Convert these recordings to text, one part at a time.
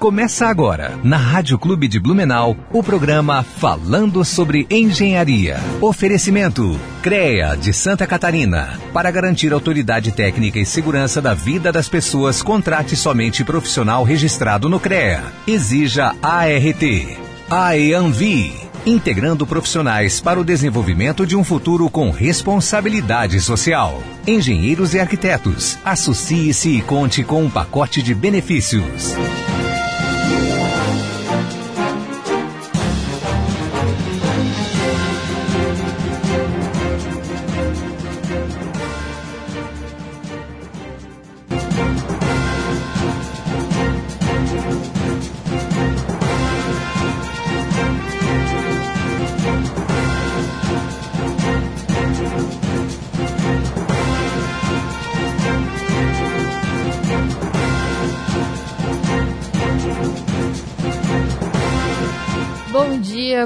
Começa agora, na Rádio Clube de Blumenau, o programa Falando sobre Engenharia. Oferecimento: CREA de Santa Catarina. Para garantir autoridade técnica e segurança da vida das pessoas, contrate somente profissional registrado no CREA. Exija ART. AEANVI integrando profissionais para o desenvolvimento de um futuro com responsabilidade social. Engenheiros e arquitetos, associe-se e conte com um pacote de benefícios.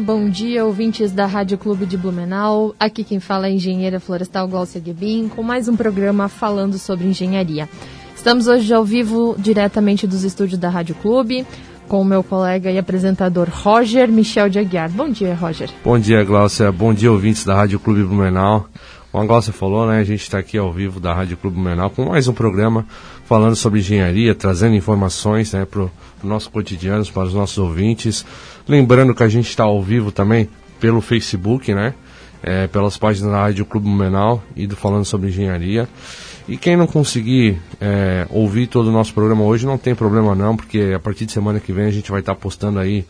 Bom dia, ouvintes da Rádio Clube de Blumenau. Aqui quem fala é a engenheira florestal Glaucia Guebin, com mais um programa falando sobre engenharia. Estamos hoje ao vivo, diretamente dos estúdios da Rádio Clube, com o meu colega e apresentador Roger Michel de Aguiar. Bom dia, Roger. Bom dia, Glaucia. Bom dia, ouvintes da Rádio Clube Blumenau. Como a Glaucia falou, né, a gente está aqui ao vivo da Rádio Clube Blumenau com mais um programa falando sobre engenharia, trazendo informações né, para o nosso cotidiano, para os nossos ouvintes. Lembrando que a gente está ao vivo também pelo Facebook, né? É, pelas páginas da Rádio Clube Blumenau e do Falando sobre Engenharia. E quem não conseguir é, ouvir todo o nosso programa hoje, não tem problema não, porque a partir de semana que vem a gente vai estar tá postando aí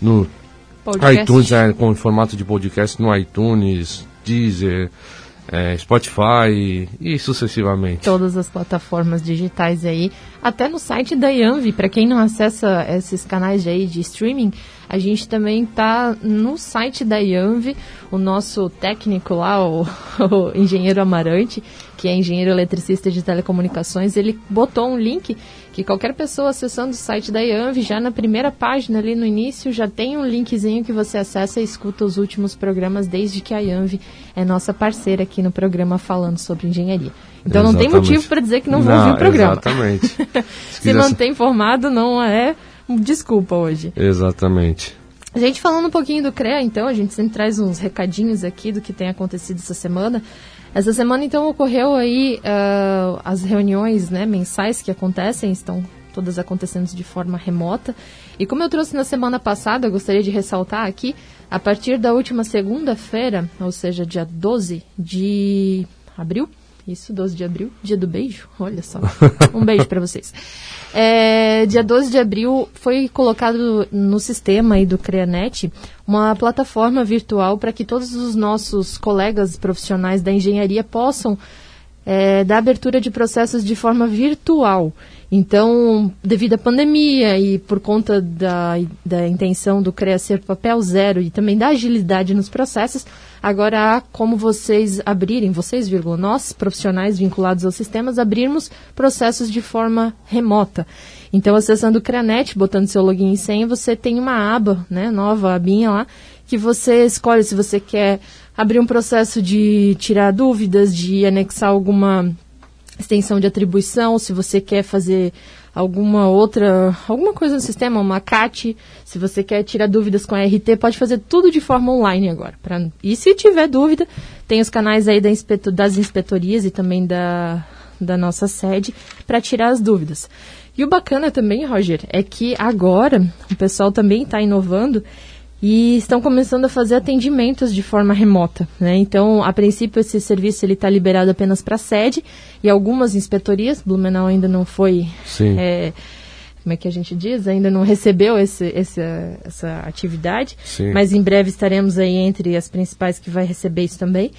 no podcast. iTunes, é, com formato de podcast no iTunes, Deezer, é, Spotify e, sucessivamente. Todas as plataformas digitais aí, até no site da Yanvi, para quem não acessa esses canais aí de streaming, a gente também tá no site da Yanvi, o nosso técnico lá, o, o engenheiro Amarante, que é engenheiro eletricista de telecomunicações, ele botou um link que qualquer pessoa acessando o site da IANV, já na primeira página ali no início, já tem um linkzinho que você acessa e escuta os últimos programas, desde que a IANV é nossa parceira aqui no programa falando sobre engenharia. Então exatamente. não tem motivo para dizer que não, não vão ouvir o programa. Exatamente. Se, Se manter informado não é desculpa hoje. Exatamente. A gente falando um pouquinho do CREA, então, a gente sempre traz uns recadinhos aqui do que tem acontecido essa semana. Essa semana, então, ocorreu aí uh, as reuniões né, mensais que acontecem, estão todas acontecendo de forma remota. E como eu trouxe na semana passada, eu gostaria de ressaltar aqui, a partir da última segunda-feira, ou seja, dia 12 de abril, isso, 12 de abril, dia do beijo, olha só, um beijo para vocês. É, dia 12 de abril foi colocado no sistema aí do CREANET uma plataforma virtual para que todos os nossos colegas profissionais da engenharia possam é, dar abertura de processos de forma virtual. Então, devido à pandemia e por conta da, da intenção do CREA ser papel zero e também da agilidade nos processos, agora há como vocês abrirem, vocês, vírgula, nós, profissionais vinculados aos sistemas, abrirmos processos de forma remota. Então, acessando o CREANET, botando seu login e senha, você tem uma aba, né, nova abinha lá, que você escolhe se você quer abrir um processo de tirar dúvidas, de anexar alguma extensão de atribuição, se você quer fazer alguma outra, alguma coisa no sistema, uma CAT, se você quer tirar dúvidas com a RT, pode fazer tudo de forma online agora. Pra, e se tiver dúvida, tem os canais aí da das inspetorias e também da, da nossa sede para tirar as dúvidas. E o bacana também, Roger, é que agora o pessoal também está inovando e estão começando a fazer atendimentos de forma remota. Né? Então, a princípio, esse serviço está liberado apenas para a sede e algumas inspetorias. Blumenau ainda não foi. É, como é que a gente diz? Ainda não recebeu esse, esse, essa atividade, Sim. mas em breve estaremos aí entre as principais que vai receber isso também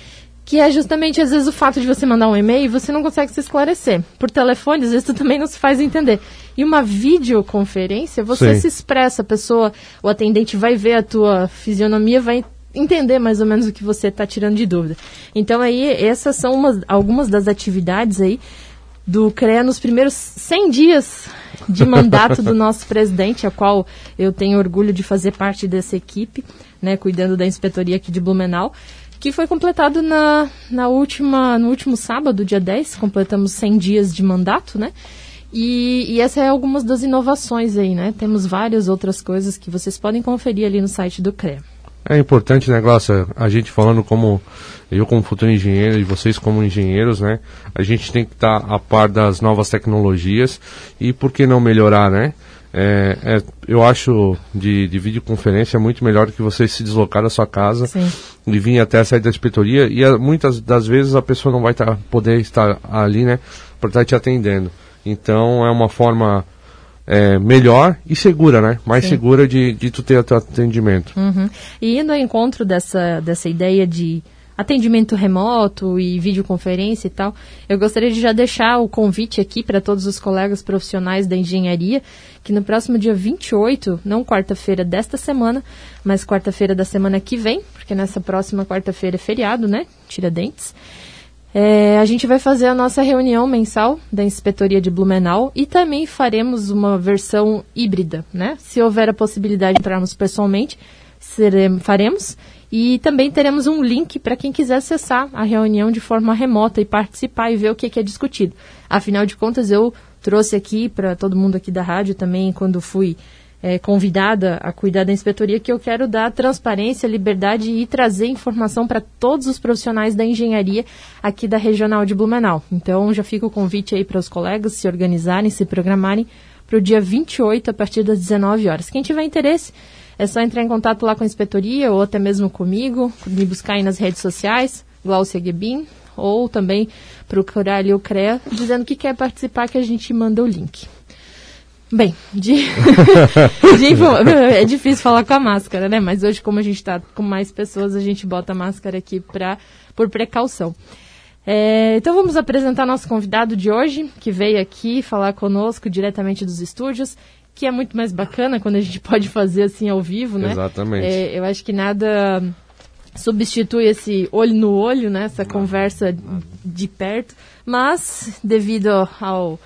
que é justamente às vezes o fato de você mandar um e-mail e você não consegue se esclarecer. Por telefone, às vezes tu também não se faz entender. E uma videoconferência, você Sim. se expressa, a pessoa, o atendente vai ver a tua fisionomia, vai entender mais ou menos o que você está tirando de dúvida. Então aí, essas são umas, algumas das atividades aí do CREA nos primeiros 100 dias de mandato do nosso presidente, a qual eu tenho orgulho de fazer parte dessa equipe, né, cuidando da inspetoria aqui de Blumenau que foi completado na, na última, no último sábado, dia 10, completamos 100 dias de mandato, né? E, e essa é algumas das inovações aí, né? Temos várias outras coisas que vocês podem conferir ali no site do CREA. É importante, né, Glaucia, a gente falando como eu como futuro engenheiro e vocês como engenheiros, né, a gente tem que estar tá a par das novas tecnologias e por que não melhorar, né? É, é, eu acho de, de videoconferência muito melhor do que você se deslocar da sua casa Sim. E vir até a saída da inspetoria e a, muitas das vezes a pessoa não vai tá, poder estar ali, né, para estar tá te atendendo. Então é uma forma é, melhor e segura, né? Mais Sim. segura de, de tu ter o teu atendimento. Uhum. E indo ao encontro dessa, dessa ideia de atendimento remoto e videoconferência e tal, eu gostaria de já deixar o convite aqui para todos os colegas profissionais da engenharia, que no próximo dia 28, não quarta-feira desta semana, mas quarta-feira da semana que vem, porque nessa próxima quarta-feira é feriado, né? Tiradentes. É, a gente vai fazer a nossa reunião mensal da Inspetoria de Blumenau e também faremos uma versão híbrida, né? Se houver a possibilidade de entrarmos pessoalmente, seremos, faremos. E também teremos um link para quem quiser acessar a reunião de forma remota e participar e ver o que, que é discutido. Afinal de contas, eu trouxe aqui para todo mundo aqui da rádio também, quando fui é, convidada a cuidar da inspetoria, que eu quero dar transparência, liberdade e trazer informação para todos os profissionais da engenharia aqui da Regional de Blumenau. Então, já fica o convite aí para os colegas se organizarem, se programarem para o dia 28, a partir das 19 horas. Quem tiver interesse, é só entrar em contato lá com a inspetoria ou até mesmo comigo, me buscar aí nas redes sociais, Glaucia Gebin, ou também procurar ali o CREA, dizendo que quer participar, que a gente manda o link. Bem, de, de, é difícil falar com a máscara, né? Mas hoje, como a gente está com mais pessoas, a gente bota a máscara aqui pra, por precaução. É, então vamos apresentar nosso convidado de hoje, que veio aqui falar conosco diretamente dos estúdios, que é muito mais bacana quando a gente pode fazer assim ao vivo, né? Exatamente. É, eu acho que nada substitui esse olho no olho, né? Essa conversa de perto, mas devido ao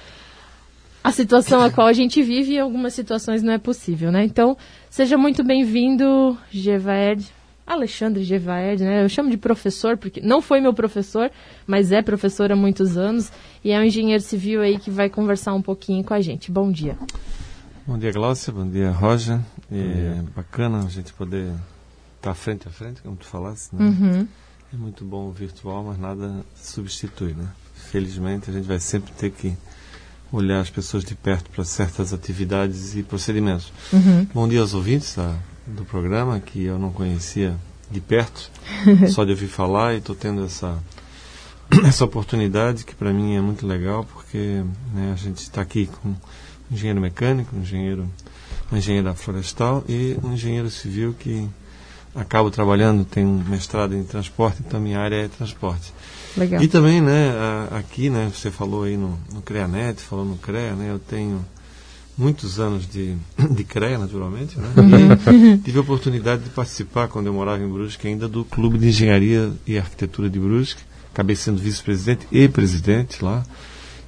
a situação a qual a gente vive, em algumas situações não é possível, né? Então, seja muito bem-vindo, Gevaerd, Alexandre Gevaerd, né? Eu chamo de professor, porque não foi meu professor, mas é professor há muitos anos e é um engenheiro civil aí que vai conversar um pouquinho com a gente. Bom dia. Bom dia, Glaucia. Bom dia, Roger. É bacana a gente poder estar frente a frente, como tu falasse, né? Uhum. É muito bom o virtual, mas nada substitui, né? Felizmente, a gente vai sempre ter que olhar as pessoas de perto para certas atividades e procedimentos. Uhum. Bom dia aos ouvintes da, do programa, que eu não conhecia de perto, só de ouvir falar e estou tendo essa, essa oportunidade que para mim é muito legal, porque né, a gente está aqui com engenheiro mecânico, um engenheiro, uma engenheira florestal e um engenheiro civil que acabo trabalhando, tenho um mestrado em transporte, então minha área é transporte. Legal. E também, né, aqui, né, você falou aí no, no CREANET, falou no CREA, né, eu tenho muitos anos de, de CREA, naturalmente, né, e tive a oportunidade de participar, quando eu morava em Brusque, ainda do Clube de Engenharia e Arquitetura de Brusque, acabei sendo vice-presidente e presidente lá,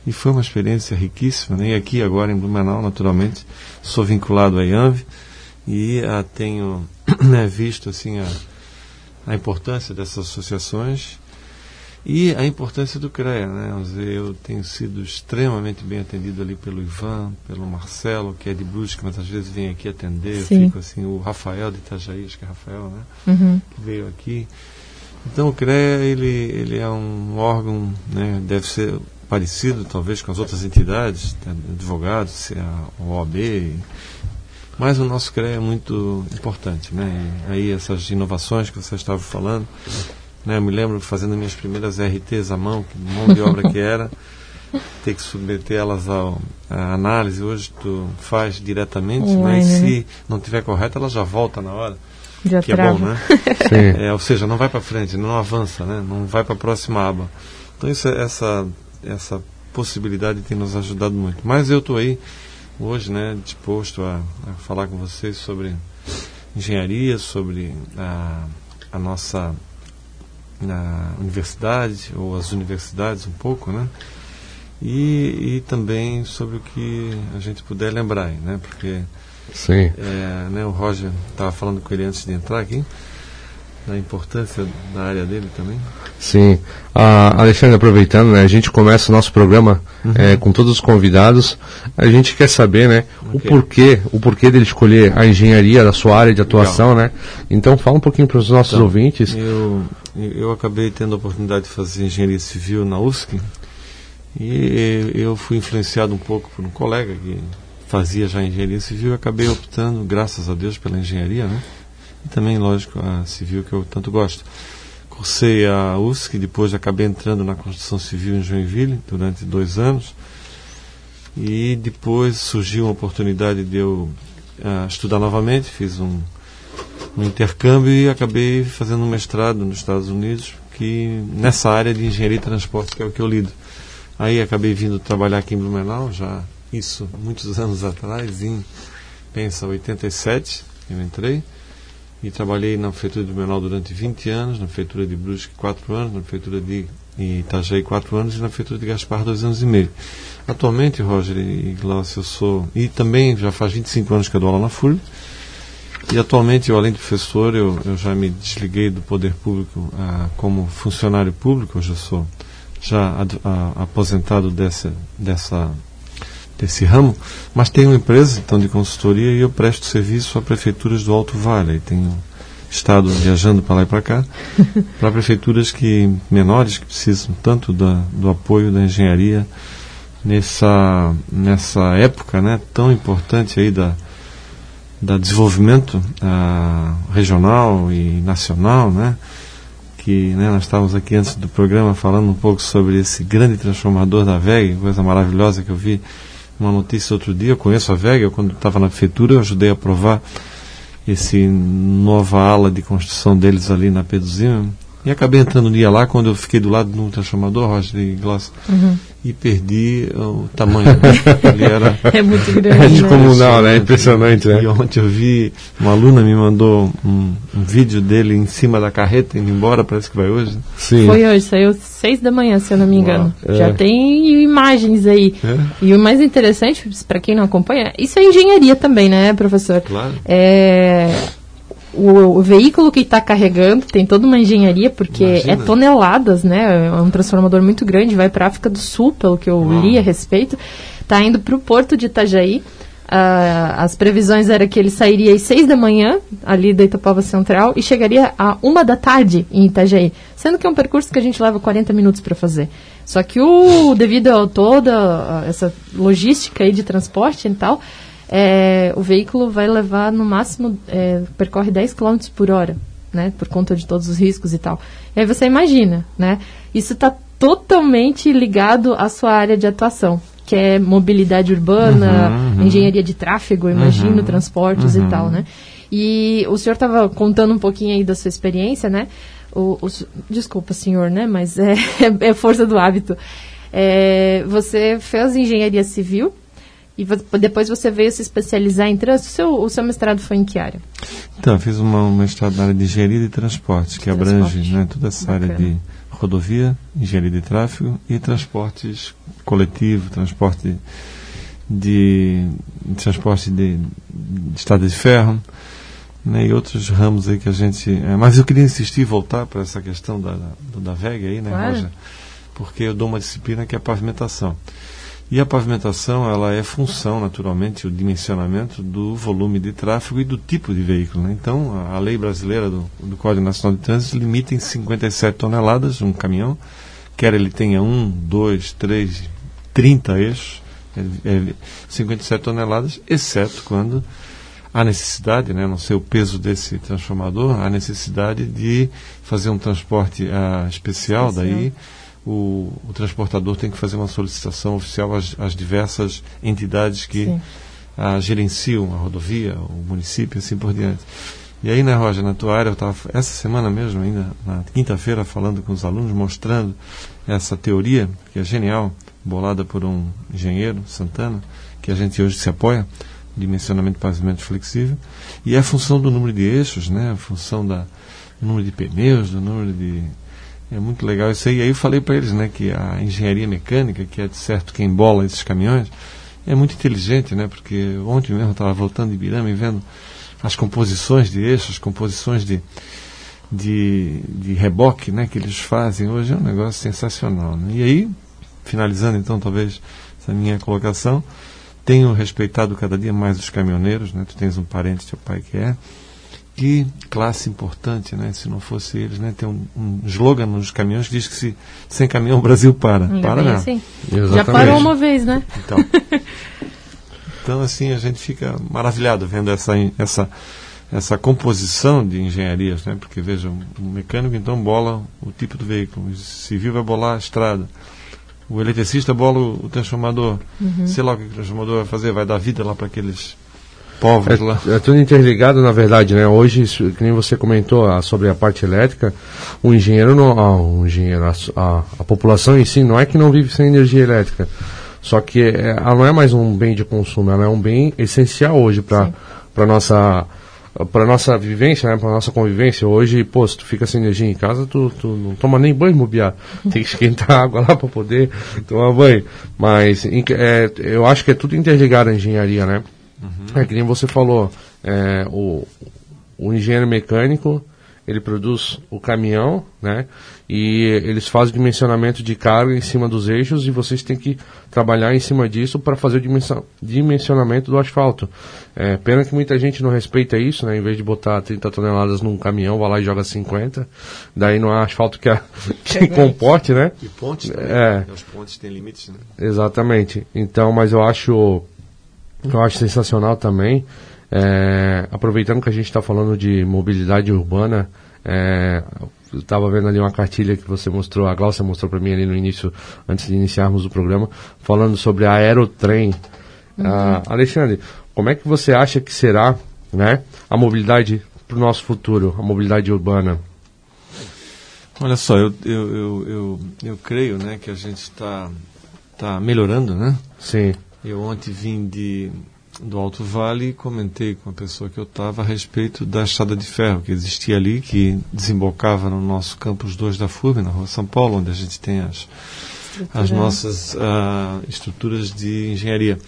e foi uma experiência riquíssima, né, e aqui agora em Blumenau, naturalmente, sou vinculado à IANV, e a, tenho né, visto, assim, a, a importância dessas associações, e a importância do CREA, né? Eu tenho sido extremamente bem atendido ali pelo Ivan, pelo Marcelo, que é de Brusque, mas às vezes vem aqui atender. Fico assim, o Rafael de Itajaí, acho que é Rafael, né? Uhum. Que veio aqui. Então o CREA, ele, ele é um órgão, né? Deve ser parecido talvez com as outras entidades, né? advogados, a OAB, mas o nosso CREA é muito importante, né? E aí essas inovações que você estava falando, né? Eu me lembro fazendo minhas primeiras RTs à mão, que mão de obra que era, ter que submeter elas à análise. Hoje tu faz diretamente, né? e se né? não tiver correto, ela já volta na hora. Já que trava. é bom, né? é, ou seja, não vai para frente, não avança, né? Não vai para a próxima aba. Então isso, essa, essa possibilidade tem nos ajudado muito. Mas eu estou aí hoje, né, disposto a, a, falar com vocês sobre engenharia, sobre a, a nossa na universidade ou as universidades um pouco, né? E, e também sobre o que a gente puder lembrar, né? Porque Sim. É, né, o Roger estava falando com ele antes de entrar aqui. Da importância da área dele também. Sim. Ah, Alexandre, aproveitando, né, a gente começa o nosso programa uhum. é, com todos os convidados. A gente quer saber, né, okay. o porquê, o porquê dele escolher a engenharia da sua área de atuação, Legal. né? Então fala um pouquinho para os nossos então, ouvintes. Eu, eu acabei tendo a oportunidade de fazer engenharia civil na USC e eu fui influenciado um pouco por um colega que fazia já engenharia civil e acabei optando, graças a Deus, pela engenharia, né? E também, lógico, a civil que eu tanto gosto. Cursei a USC, depois acabei entrando na construção civil em Joinville durante dois anos. E depois surgiu uma oportunidade de eu uh, estudar novamente, fiz um, um intercâmbio e acabei fazendo um mestrado nos Estados Unidos, que nessa área de engenharia e transporte, que é o que eu lido. Aí acabei vindo trabalhar aqui em Blumenau, já isso muitos anos atrás, em, pensa, 87, eu entrei. E trabalhei na prefeitura de Blumenau durante 20 anos, na prefeitura de Brusque 4 anos, na prefeitura de Itajaí 4 anos e na prefeitura de Gaspar 2 anos e meio. Atualmente, Roger e Glaucio, eu sou... E também já faz 25 anos que eu dou aula na FURB. E atualmente, eu, além de professor, eu, eu já me desliguei do poder público ah, como funcionário público. Hoje eu sou já ad, a, aposentado dessa, dessa desse ramo, mas tenho uma empresa então de consultoria e eu presto serviço a prefeituras do Alto Vale. E tenho estado viajando para lá e para cá, para prefeituras que menores que precisam tanto da, do apoio da engenharia nessa nessa época, né, tão importante aí da da desenvolvimento uh, regional e nacional, né? Que né, nós estávamos aqui antes do programa falando um pouco sobre esse grande transformador da VEG, coisa maravilhosa que eu vi uma notícia outro dia, eu conheço a VEG, eu, quando estava na prefeitura eu ajudei a aprovar esse nova ala de construção deles ali na Pedro Zima. E acabei entrando um dia lá, quando eu fiquei do lado de um transformador, Roger e Gloss, uhum. e perdi o tamanho. Ele era é muito grande. É descomunal, né? É impressionante, né? E ontem eu vi, uma aluna me mandou um, um, vídeo dele em cima da carreta, indo embora, parece que vai hoje. Sim. Foi hoje, saiu seis da manhã, se eu não me engano. Uau, é. Já tem imagens aí. É. E o mais interessante, para quem não acompanha, isso é engenharia também, né, professor? Claro. É o, o veículo que está carregando tem toda uma engenharia, porque Imagina. é toneladas, né? É um transformador muito grande, vai para a África do Sul, pelo que eu Uau. li a respeito. Está indo para o porto de Itajaí. Uh, as previsões eram que ele sairia às seis da manhã, ali da Itapava Central, e chegaria a uma da tarde em Itajaí. Sendo que é um percurso que a gente leva 40 minutos para fazer. Só que o, devido a toda essa logística aí de transporte e tal, é, o veículo vai levar no máximo, é, percorre 10 km por hora, né? Por conta de todos os riscos e tal. E aí você imagina, né? Isso está totalmente ligado à sua área de atuação, que é mobilidade urbana, uhum, uhum. engenharia de tráfego, imagino, uhum, transportes e uhum. tal, né? E o senhor estava contando um pouquinho aí da sua experiência, né? O, o, desculpa, senhor, né? Mas é, é força do hábito. É, você fez engenharia civil, e depois você veio se especializar em trânsito. O seu, o seu mestrado foi em que área? Então, eu fiz uma, um mestrado na área de engenharia de transporte, que transporte. abrange né, toda essa Bacana. área de rodovia, engenharia de tráfego e transportes coletivo, transporte de, de transporte de, de estrada de ferro né, e outros ramos aí que a gente. É, mas eu queria insistir e voltar para essa questão da, da, da VEG aí, né, claro. Roger? Porque eu dou uma disciplina que é a pavimentação. E a pavimentação ela é função, naturalmente, o dimensionamento do volume de tráfego e do tipo de veículo. Né? Então, a, a, lei brasileira do, do, Código Nacional de Trânsito limita em 57 toneladas um caminhão, quer ele tenha um, dois, três, 30 eixos, é, é 57 toneladas, exceto quando há necessidade, né, não sei o peso desse transformador, há necessidade de fazer um transporte uh, especial, especial, daí o, o, transportador tem que fazer uma solicitação oficial às, às diversas entidades que a, gerenciam a rodovia, o município, assim por diante. E aí, né, Roger, na tua área, eu estava essa semana mesmo, ainda na quinta-feira, falando com os alunos, mostrando essa teoria, que é genial, bolada por um engenheiro, Santana, que a gente hoje se apoia, dimensionamento de pavimento flexível, e é a função do número de eixos, né, a função da, do número de pneus, do número de é muito legal isso aí. E aí eu falei para eles né, que a engenharia mecânica, que é de certo quem bola esses caminhões, é muito inteligente, né? Porque ontem mesmo eu estava voltando de Ibirama e vendo as composições de eixos, as composições de, de, de reboque né, que eles fazem hoje é um negócio sensacional. Né? E aí, finalizando então talvez essa minha colocação, tenho respeitado cada dia mais os caminhoneiros, né? tu tens um parente, teu pai que é, que classe importante, né? Se não fosse eles, né? Tem um, um slogan nos caminhões que diz que se sem caminhão o Brasil para. Ainda para não. assim. Já parou uma vez, né? Então, então assim a gente fica maravilhado vendo essa essa essa composição de engenharias, né? Porque veja, o mecânico então bola o tipo do veículo, o civil vai bolar a estrada, o eletricista bola o, o transformador, sei lá o que o transformador vai fazer, vai dar vida lá para aqueles povos lá. É, é tudo interligado, na verdade, né? Hoje, isso, que nem você comentou ah, sobre a parte elétrica, o engenheiro não, ah, o engenheiro, a, a, a população em si não é que não vive sem energia elétrica. Só que é, ela não é mais um bem de consumo, ela é um bem essencial hoje para para nossa para nossa vivência, né, para nossa convivência. Hoje, pô, se tu fica sem energia em casa, tu, tu não toma nem banho mobiar. Tem que esquentar água lá para poder tomar banho. Mas é, eu acho que é tudo interligado a engenharia, né? É que nem você falou, é, o, o engenheiro mecânico ele produz o caminhão, né? E eles fazem o dimensionamento de carga em cima dos eixos e vocês têm que trabalhar em cima disso para fazer o dimensionamento do asfalto. É, pena que muita gente não respeita isso, né? Em vez de botar 30 toneladas num caminhão, vai lá e joga 50. Daí não há asfalto que, a, que comporte, né? E pontes também, É. né? Os pontes têm limites, né? Exatamente. Então, mas eu acho, eu acho sensacional também. é, aproveitando que a gente está falando de mobilidade urbana, é, eu estava vendo ali uma cartilha que você mostrou, a Glaucia mostrou para mim ali no início, antes de iniciarmos o programa, falando sobre a aerotrem. Ah, Alexandre, como é que você acha que será, né, a mobilidade para o nosso futuro, a mobilidade urbana? Olha só, eu, eu, eu, eu, eu creio né, que a gente está tá melhorando, né? Sim, Eu ontem vim de, do Alto Vale e comentei com a pessoa que eu estava a respeito da estrada de ferro que existia ali, que desembocava no nosso campus 2 da FURB, na rua São Paulo, onde a gente tem as, as nossas ah, estruturas de engenharia.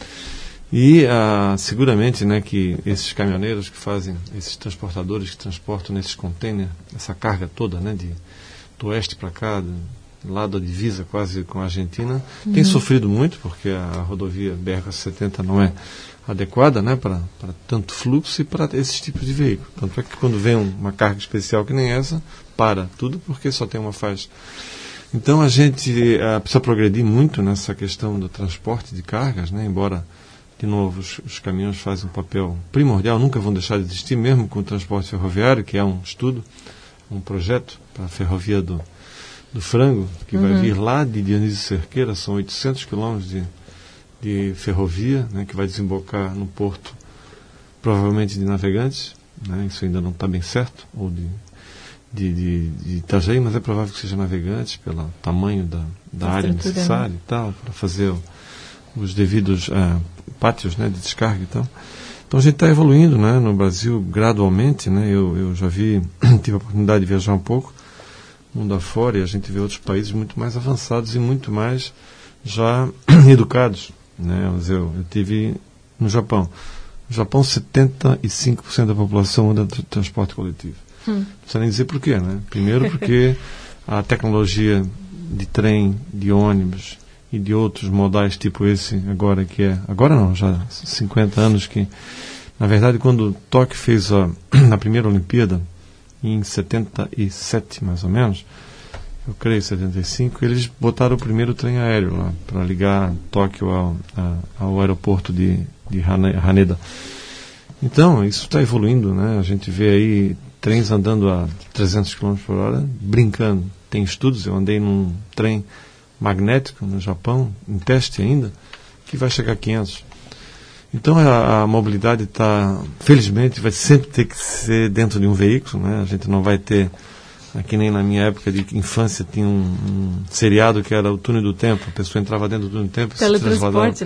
E ah, seguramente né, que esses caminhoneiros que fazem, esses transportadores que transportam nesses containers, essa carga toda né, de, do oeste para cá, lado da divisa quase com a Argentina, tem sofrido muito, porque a rodovia BR-70 não é adequada né, para tanto fluxo e para esses tipos de veículo. Tanto é que quando vem um- uma carga especial que nem essa, para tudo porque só tem uma faixa. Então a gente ah, precisa progredir muito nessa questão do transporte de cargas, né? embora, de novo, os, os caminhões fazem um papel primordial, nunca vão deixar de existir, mesmo com o transporte ferroviário, que é um estudo, um projeto para a ferrovia do, do Frango, que vai vir lá de Dionísio Cerqueira, são 800 quilômetros de, de ferrovia, né? que vai desembocar no porto, provavelmente de Navegantes, né? isso ainda não está bem certo, ou de de, de, de Itajaí, mas é provável que seja navegantes pelo tamanho da, da área estrutura, necessária e tal, para fazer os devidos ah, pátios né, de descarga e tal. Então a gente está evoluindo né, no Brasil gradualmente. Né, eu, eu já vi, tive a oportunidade de viajar um pouco, mundo afora, e a gente vê outros países muito mais avançados e muito mais já educados. Né, eu, eu tive no Japão. No Japão, 75% da população anda de transporte coletivo. Não precisa nem dizer porquê, né? Primeiro porque a tecnologia de trem, de ônibus e de outros modais tipo esse agora que é agora não já há 50 anos que na verdade quando Tóquio fez a, a primeira Olimpíada em 77 mais ou menos eu creio 75 eles botaram o primeiro trem aéreo lá para ligar Tóquio ao, ao aeroporto de, de Hane- Haneda então, isso está evoluindo, né? A gente vê aí trens andando a 300 km por hora, brincando. Tem estudos, eu andei num trem magnético no Japão, em teste ainda, que vai chegar a 500. Então a, a mobilidade está, felizmente, vai sempre ter que ser dentro de um veículo, né? A gente não vai ter, aqui nem na minha época de infância, tinha um, um seriado que era o túnel do tempo, a pessoa entrava dentro do túnel do tempo e se transladava. Teletransporte,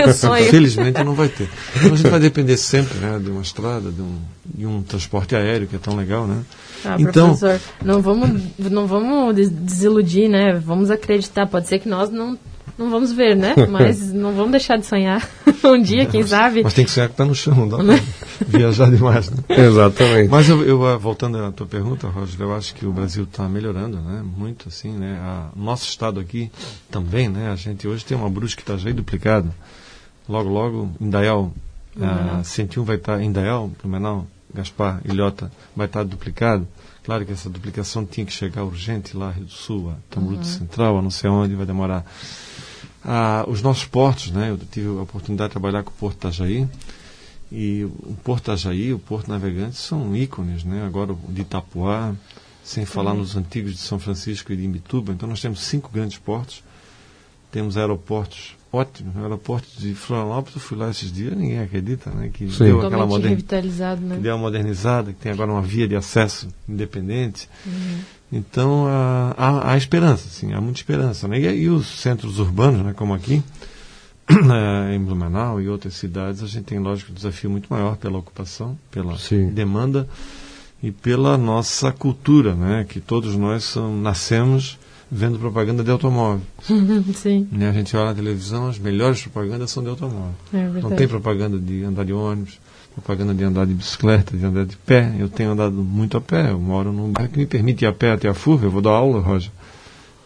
né? Sonho. Felizmente não vai ter. Então a gente vai depender sempre né, de uma estrada, de um, de um transporte aéreo, que é tão legal, né? Ah, Então- professor, não vamos, não vamos des- desiludir, né? Vamos acreditar. Pode ser que nós não não vamos ver, né? Mas não vamos deixar de sonhar. um dia, quem sabe. Mas tem que sonhar que está no chão, não dá pra viajar demais. Né? Exatamente. Mas eu, eu, ah, voltando à tua pergunta, Roger, eu acho que o Brasil está melhorando, né? Muito assim, né? A, nosso estado aqui também, né? A gente hoje tem uma Brusque que está já duplicada. Logo, logo, Indaial, uhum. a 101 vai estar, Indaial, Blumenau, Gaspar, Ilhota, vai estar duplicado. Claro que essa duplicação tinha que chegar urgente lá, Rio do Sul, a Tamboril uhum. Central, a não sei onde, vai demorar. Ah, os nossos portos, né? Eu tive a oportunidade de trabalhar com o Porto Itajaí. E o Porto Itajaí, o Porto Navegante são ícones, né? Agora o de Itapuá, sem falar uhum. nos antigos de São Francisco e de Imbituba. Então nós temos cinco grandes portos. Temos aeroportos ótimos. O aeroporto de Florianópolis, eu fui lá esses dias, ninguém acredita, né? Que Sim. deu aquela modern... revitalizado, né? Que deu uma modernizada, que tem agora uma via de acesso independente. Uhum. Então há, há, há, esperança, sim, há muita esperança. Né? E, e os centros urbanos, né, como aqui, né, em Blumenau e outras cidades, a gente tem, lógico, um desafio muito maior pela ocupação, pela sim. demanda e pela nossa cultura, né? Que todos nós são, nascemos vendo propaganda de automóvel. Sim. Né? A gente olha na televisão, as melhores propagandas são de automóvel. É Não tem propaganda de andar de ônibus, propaganda de andar de bicicleta, de andar de pé. Eu tenho andado muito a pé. Eu moro num bairro que me permite ir a pé até a FURV. Eu vou dar aula, Roger,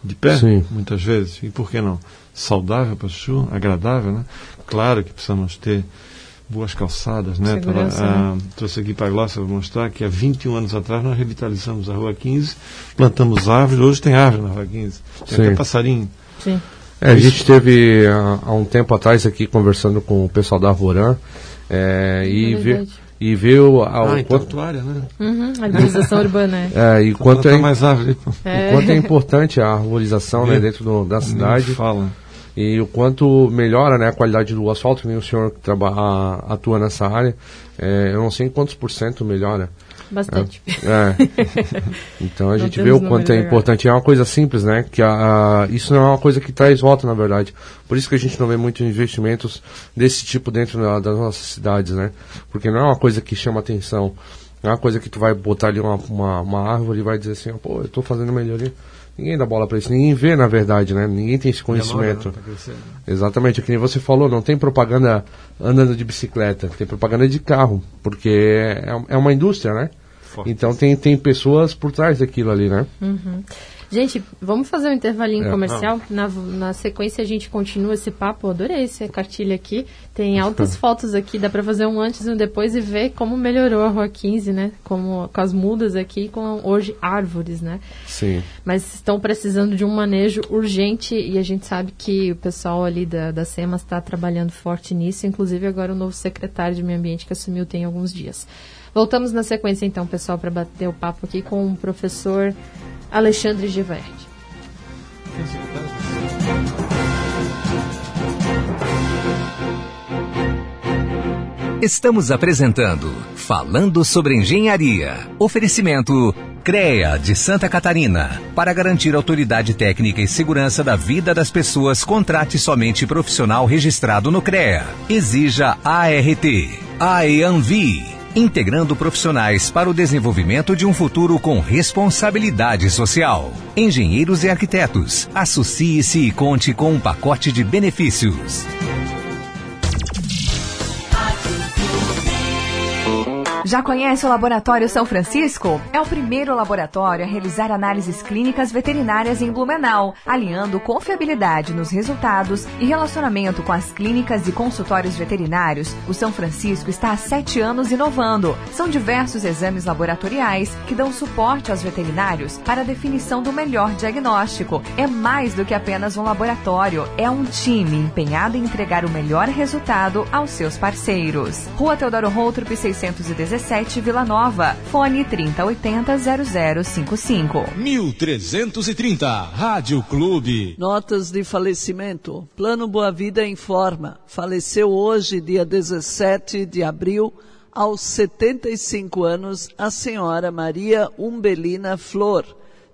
de pé, Sim. muitas vezes. E por que não? Saudável para o agradável, né? Claro que precisamos ter boas calçadas, né? Pra, ah, trouxe aqui para a Glossa para mostrar que há 21 anos atrás nós revitalizamos a Rua 15, plantamos árvores, hoje tem árvore na Rua 15, tem Sim. até passarinho. Sim. É, a gente teve há, há, um tempo atrás aqui conversando com o pessoal da Arvoran é, e, vê, e viu a, ah, então quanto, área, né? Uhum, a arborização urbana, é. é e quanto é, mais árvore. É. quanto é importante a arborização né, dentro do, da cidade. Fala e o quanto melhora né, a qualidade do asfalto, nem o senhor que trabalha, atua nessa área, é, eu não sei quantos por cento melhora. Bastante. É. é. Então a gente vê o quanto é importante. É uma coisa simples, né? Que a, a, isso não é uma coisa que traz volta, na verdade. Por isso que a gente não vê muitos investimentos desse tipo dentro da, das nossas cidades, né? Porque não é uma coisa que chama atenção. Não é uma coisa que tu vai botar ali uma, uma, uma árvore e vai dizer assim, pô, eu estou fazendo melhoria. Ninguém dá bola para isso, ninguém vê na verdade, né? Ninguém tem esse conhecimento. Tá Exatamente, é que nem você falou, não tem propaganda andando de bicicleta, tem propaganda de carro, porque é, é uma indústria, né? Forte. Então tem, tem pessoas por trás daquilo ali, né? Uhum. Gente, vamos fazer um intervalinho é, comercial. Na, na sequência a gente continua esse papo. Adorei essa cartilha aqui. Tem altas fotos aqui, dá para fazer um antes e um depois e ver como melhorou a Rua 15, né? Como, com as mudas aqui, com hoje árvores, né? Sim. Mas estão precisando de um manejo urgente e a gente sabe que o pessoal ali da, da SEMAS está trabalhando forte nisso. Inclusive agora o novo secretário de Meio Ambiente que assumiu tem alguns dias. Voltamos na sequência então, pessoal, para bater o papo aqui com o professor Alexandre Giverti. Estamos apresentando Falando sobre Engenharia. Oferecimento CREA de Santa Catarina. Para garantir autoridade técnica e segurança da vida das pessoas, contrate somente profissional registrado no CREA. Exija ART. AEANVI integrando profissionais para o desenvolvimento de um futuro com responsabilidade social. Engenheiros e arquitetos, associe-se e conte com um pacote de benefícios. Já conhece o Laboratório São Francisco? É o primeiro laboratório a realizar análises clínicas veterinárias em Blumenau, alinhando confiabilidade nos resultados e relacionamento com as clínicas e consultórios veterinários. O São Francisco está há sete anos inovando. São diversos exames laboratoriais que dão suporte aos veterinários para a definição do melhor diagnóstico. É mais do que apenas um laboratório, é um time empenhado em entregar o melhor resultado aos seus parceiros. Rua Teodoro Routrup 617 17 Vila Nova. Fone 3080 0055. 1330 Rádio Clube. Notas de falecimento. Plano Boa Vida informa. Faleceu hoje, dia 17 de abril, aos 75 anos, a senhora Maria Umbelina Flor.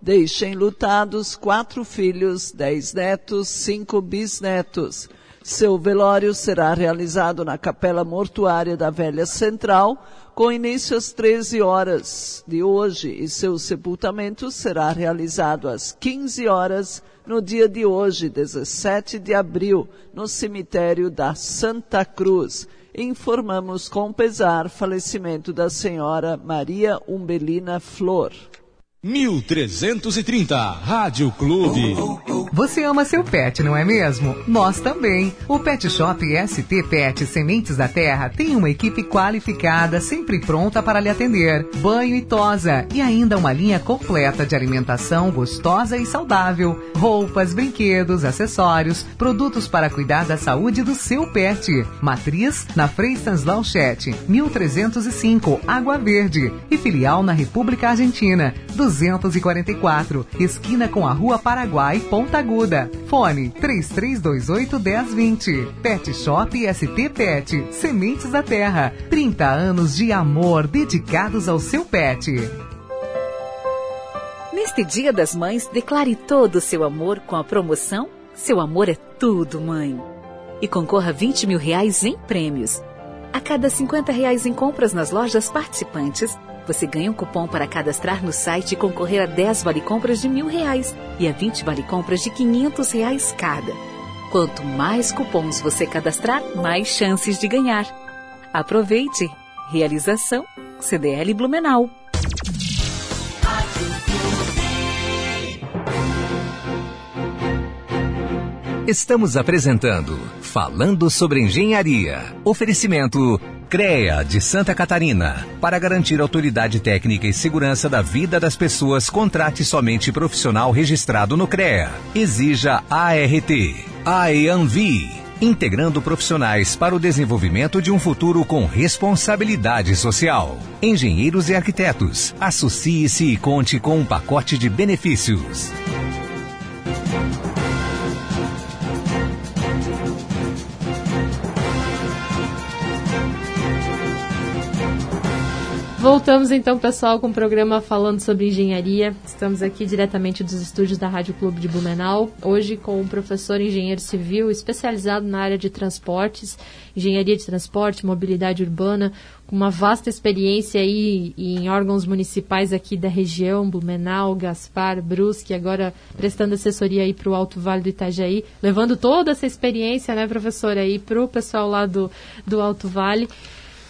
Deixa enlutados quatro filhos, dez netos, cinco bisnetos. Seu velório será realizado na Capela Mortuária da Velha Central, com início às 13 horas de hoje, e seu sepultamento será realizado às 15 horas no dia de hoje, 17 de abril, no cemitério da Santa Cruz. Informamos com pesar falecimento da senhora Maria Umbelina Flor. 1330, Rádio Clube. Você ama seu pet, não é mesmo? Nós também. O Pet Shop ST Pet Sementes da Terra tem uma equipe qualificada, sempre pronta para lhe atender. Banho e tosa. E ainda uma linha completa de alimentação gostosa e saudável. Roupas, brinquedos, acessórios, produtos para cuidar da saúde do seu pet. Matriz na Frei Stanislao 1305, Água Verde. E filial na República Argentina. 244, esquina com a Rua Paraguai, Ponta Aguda. Fone 3328 1020. Pet Shop ST Pet, Sementes da Terra. 30 anos de amor dedicados ao seu pet. Neste Dia das Mães, declare todo o seu amor com a promoção Seu Amor é Tudo, Mãe. E concorra a 20 mil reais em prêmios. A cada 50 reais em compras nas lojas participantes, você ganha um cupom para cadastrar no site e concorrer a 10 vale compras de mil reais e a 20 vale compras de 500 reais cada. Quanto mais cupons você cadastrar, mais chances de ganhar. Aproveite! Realização CDL Blumenau. Estamos apresentando Falando sobre Engenharia. Oferecimento CREA de Santa Catarina. Para garantir autoridade técnica e segurança da vida das pessoas, contrate somente profissional registrado no CREA. Exija ART. AEANVI. Integrando profissionais para o desenvolvimento de um futuro com responsabilidade social. Engenheiros e arquitetos. Associe-se e conte com um pacote de benefícios. Voltamos então, pessoal, com o programa falando sobre engenharia. Estamos aqui diretamente dos estúdios da Rádio Clube de Blumenau, hoje com um professor engenheiro civil especializado na área de transportes, engenharia de transporte, mobilidade urbana, com uma vasta experiência aí em órgãos municipais aqui da região, Blumenau, Gaspar, Brusque, agora prestando assessoria aí para o Alto Vale do Itajaí, levando toda essa experiência, né, professor, aí para o pessoal lá do, do Alto Vale.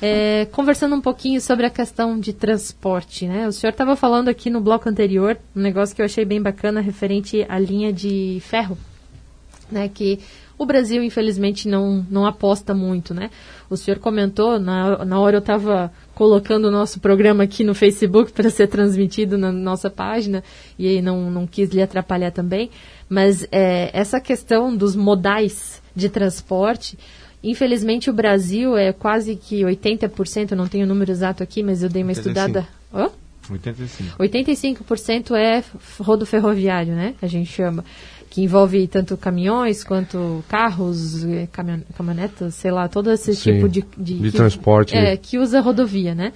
É, conversando um pouquinho sobre a questão de transporte, né? O senhor estava falando aqui no bloco anterior um negócio que eu achei bem bacana referente à linha de ferro, né? Que o Brasil infelizmente não, não aposta muito, né? O senhor comentou na, na hora eu estava colocando o nosso programa aqui no Facebook para ser transmitido na nossa página e aí não, não quis lhe atrapalhar também, mas é, essa questão dos modais de transporte Infelizmente, o Brasil é quase que 80%, não tenho o número exato aqui, mas eu dei uma 85. estudada. Oh? 85. 85% é rodo ferroviário, né? A gente chama. Que envolve tanto caminhões quanto carros, eh, caminhonetas, sei lá, todo esse Sim, tipo de, de, de que, transporte. É, que usa rodovia, né?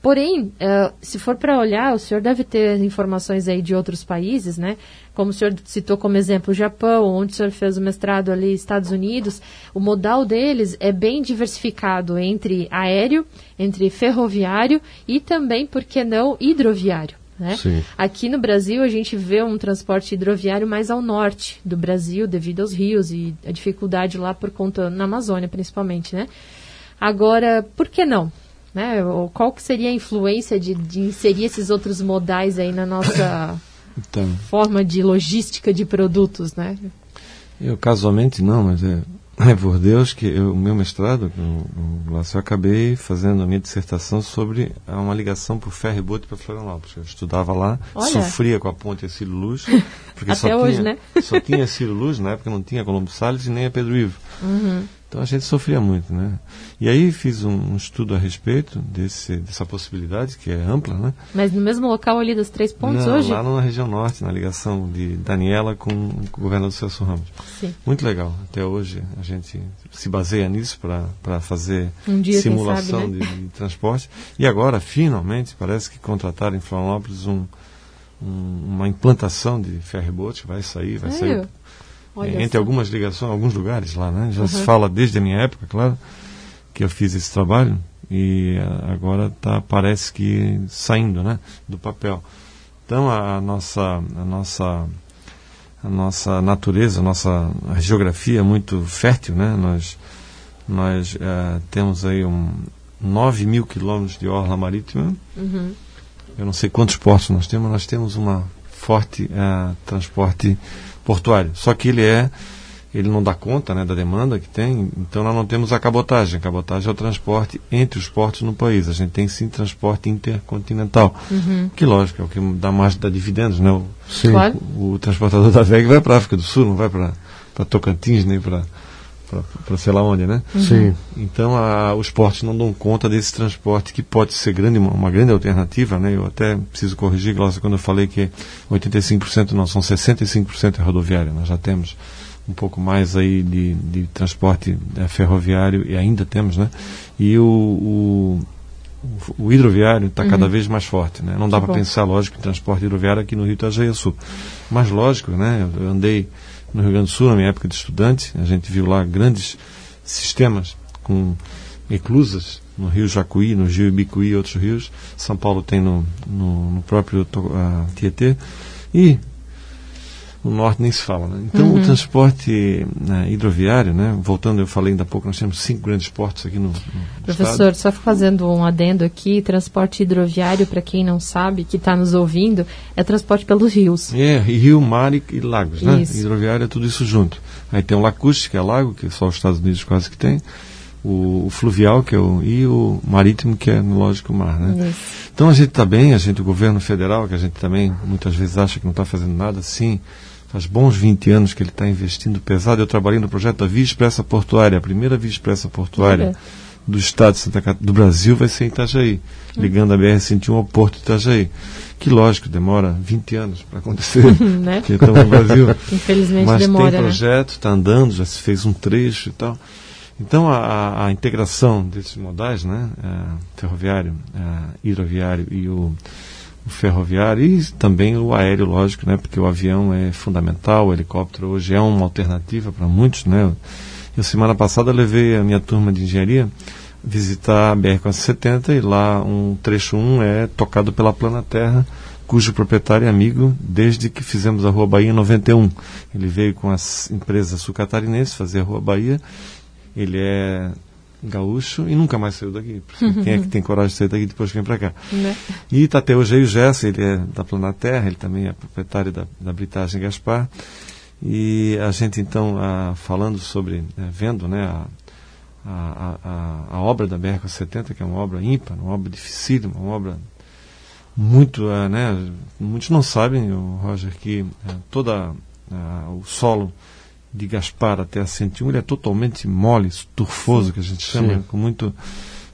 Porém, uh, se for para olhar, o senhor deve ter informações aí de outros países, né? Como o senhor citou como exemplo o Japão, onde o senhor fez o mestrado ali, Estados Unidos, o modal deles é bem diversificado entre aéreo, entre ferroviário e também, por que não, hidroviário. Né? Aqui no Brasil a gente vê um transporte hidroviário mais ao norte do Brasil devido aos rios e a dificuldade lá por conta na Amazônia principalmente, né? Agora, por que não? Né? Qual que seria a influência de, de inserir esses outros modais aí na nossa então, forma de logística de produtos, né? Eu casualmente não, mas é, é por Deus que o meu mestrado, o, o, eu acabei fazendo a minha dissertação sobre uma ligação por ferro e bote para Florianópolis. Eu estudava lá, Olha. sofria com a ponte Acílio Luz, porque Até só, hoje, tinha, né? só tinha Ciro Luz, na época não tinha Colombo Salles e nem a Pedro Ivo. Uhum. Então a gente sofria muito, né? E aí fiz um, um, estudo a respeito desse, dessa possibilidade, que é ampla, né? Mas no mesmo local ali dos três pontos Não, hoje? lá na região norte, na ligação de Daniela com o governador Celso Ramos. Sim. Muito legal. Até hoje a gente se baseia nisso para fazer um dia, simulação sabe, né? de, de, transporte. E agora, finalmente, parece que contrataram em Florianópolis um, um, uma implantação de ferryboat, vai sair, vai sair Olha entre só. algumas ligações, alguns lugares lá, né? Já uhum. se fala desde a minha época, claro, que eu fiz esse trabalho e eh, agora tá parece que saindo, né, do papel. Então a, nossa a nossa a nossa natureza, a nossa geografia é muito fértil, né? Nós, nós uh, temos aí um 9 mil quilômetros de orla marítima. Uhum. Eu não sei quantos portos nós temos, nós temos uma forte uh, transporte portuário. Só que ele é ele não dá conta né, da demanda que tem, então nós não temos a cabotagem. A cabotagem é o transporte entre os portos no país. A gente tem sim transporte intercontinental, uhum. que lógico é o que dá mais dá dividendos. Né? O. Claro. o, o transportador da VEG vai para a África do Sul, não vai para Tocantins, nem para para sei lá onde, né? Sim. Então a, os portos não dão conta desse transporte que pode ser grande, uma, uma grande alternativa, né? Eu até preciso corrigir, Glaucia, quando eu falei que 85% não, são 65% é rodoviária. Nós já temos um pouco mais aí de, de transporte é, ferroviário e ainda temos, né? E o, o, o hidroviário está Uhum. cada vez mais forte, né? Não dá para pensar, lógico, em transporte hidroviário aqui no Rio Itajaí Sul. Mas lógico, né? Eu andei no Rio Grande do Sul na minha época de estudante, a gente viu lá grandes sistemas com eclusas no Rio Jacuí, no Rio Ibicuí e outros rios. São Paulo tem no, no, no próprio ah, Tietê. E o norte nem se fala. Né? Então, o transporte né, hidroviário, né, voltando, eu falei ainda há pouco, nós temos cinco grandes portos aqui no, no Professor, estado. só fazendo um adendo aqui, transporte hidroviário, para quem não sabe, que está nos ouvindo, é transporte pelos rios. É, rio, mar e, e lagos, né? Isso. Hidroviário é tudo isso junto. Aí tem o lacustre, que é lago, que só os Estados Unidos quase que tem. O, o fluvial, que é o, e o marítimo, que é, lógico, o mar, né? Isso. Então a gente está bem, a gente, o governo federal, que a gente também muitas vezes acha que não está fazendo nada, sim, faz bons 20 anos que ele está investindo pesado. Eu trabalhei no projeto da Via Expressa Portuária, a primeira Via Expressa Portuária Olha. do estado de Santa Catarina, do Brasil vai ser em Itajaí, ligando a BR-101 ao Porto de Itajaí. Que lógico, demora 20 anos para acontecer, Né? porque estamos no Brasil. Infelizmente Mas demora, tem né? projeto, está andando, já se fez um trecho e tal. Então a, a- integração desses modais, né, eh, ferroviário, eh, hidroviário e o, o ferroviário e também o aéreo, lógico, né, porque o avião é fundamental, o helicóptero hoje é uma alternativa para muitos, né. Eu semana passada levei a minha turma de engenharia visitar a BR-470 e lá um trecho 1 é tocado pela Plana Terra, cujo proprietário é amigo desde que fizemos a Rua Bahia em 91. Ele veio com as empresas sul-catarinenses fazer a Rua Bahia. Ele é gaúcho e nunca mais saiu daqui. Quem é que tem coragem de sair daqui depois que vem para cá? Né? E está até hoje aí o Gerson, ele é da Planaterra, ele também é proprietário da, da Britagem Gaspar. E a gente então, ah, falando sobre, eh, vendo né, a, a, a, a obra da BR-70, que é uma obra ímpar, uma obra dificílima, uma obra muito, ah, né, muitos não sabem, o Roger, que ah, toda ah, o solo de Gaspar até a 101 ele é totalmente mole, turfoso, que a gente chama, Sim. com muito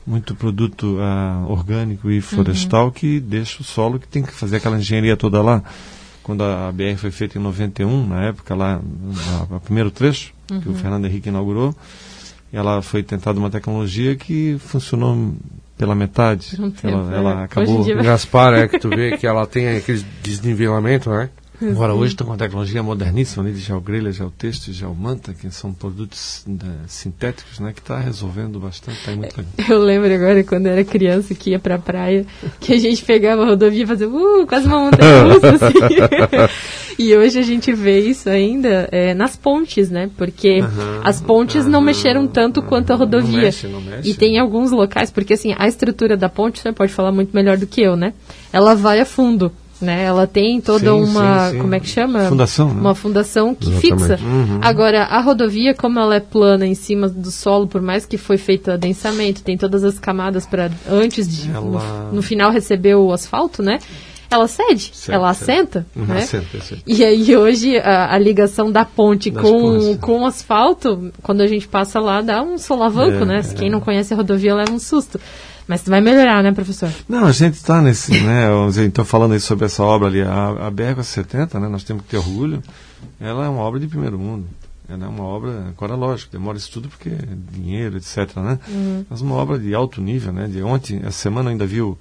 muito produto ah, orgânico e florestal que deixa o solo que tem que fazer aquela engenharia toda lá. Quando a, a BR foi feita em 91, na época lá, o primeiro trecho que o Fernando Henrique inaugurou, ela foi tentada uma tecnologia que funcionou pela metade. Um tempo, ela, ela é. Em acabou. dia- Gaspar, é que tu vê que ela tem aquele desnivelamento, né? Agora, hoje está com uma tecnologia moderníssima né, de geogrelha, geotexto e geomanta, que são produtos né, sintéticos, né, que está resolvendo bastante, está muito legal. Eu lembro agora quando era criança que ia pra praia, que a gente pegava a rodovia e fazia uh, quase uma montanha russa, assim. e hoje a gente vê isso ainda é, nas pontes, né? Porque as pontes não mexeram tanto quanto a aham. Não rodovia. mexe, não mexe. E tem alguns locais, porque assim, a estrutura da ponte, você pode falar muito melhor do que eu, né? Ela vai a fundo. Né? Ela tem toda Sim, uma, sim, sim. como é que chama? Fundação, né? Uma fundação que Exatamente. fixa. Uhum. Agora, a rodovia, como ela é plana em cima do solo, por mais que foi feito adensamento, tem todas as camadas para antes de Ela- no, no final receber o asfalto, né? Ela cede, ela assenta, Uhum, né? assenta, assenta. E aí hoje a, a ligação da ponte Das com, pontes. com o asfalto, quando a gente passa lá, dá um solavanco, É, né? é. Quem não conhece a rodovia leva um susto. Mas vai melhorar, né, professor? Não, a gente está nesse, né, então falando aí sobre essa obra ali, a, a BR-70, né, nós temos que ter orgulho, ela é uma obra de primeiro mundo. Ela é uma obra, agora lógico, demora isso tudo porque é dinheiro, etc, né? Mas uma obra de alto nível, né? De ontem, essa semana eu ainda viu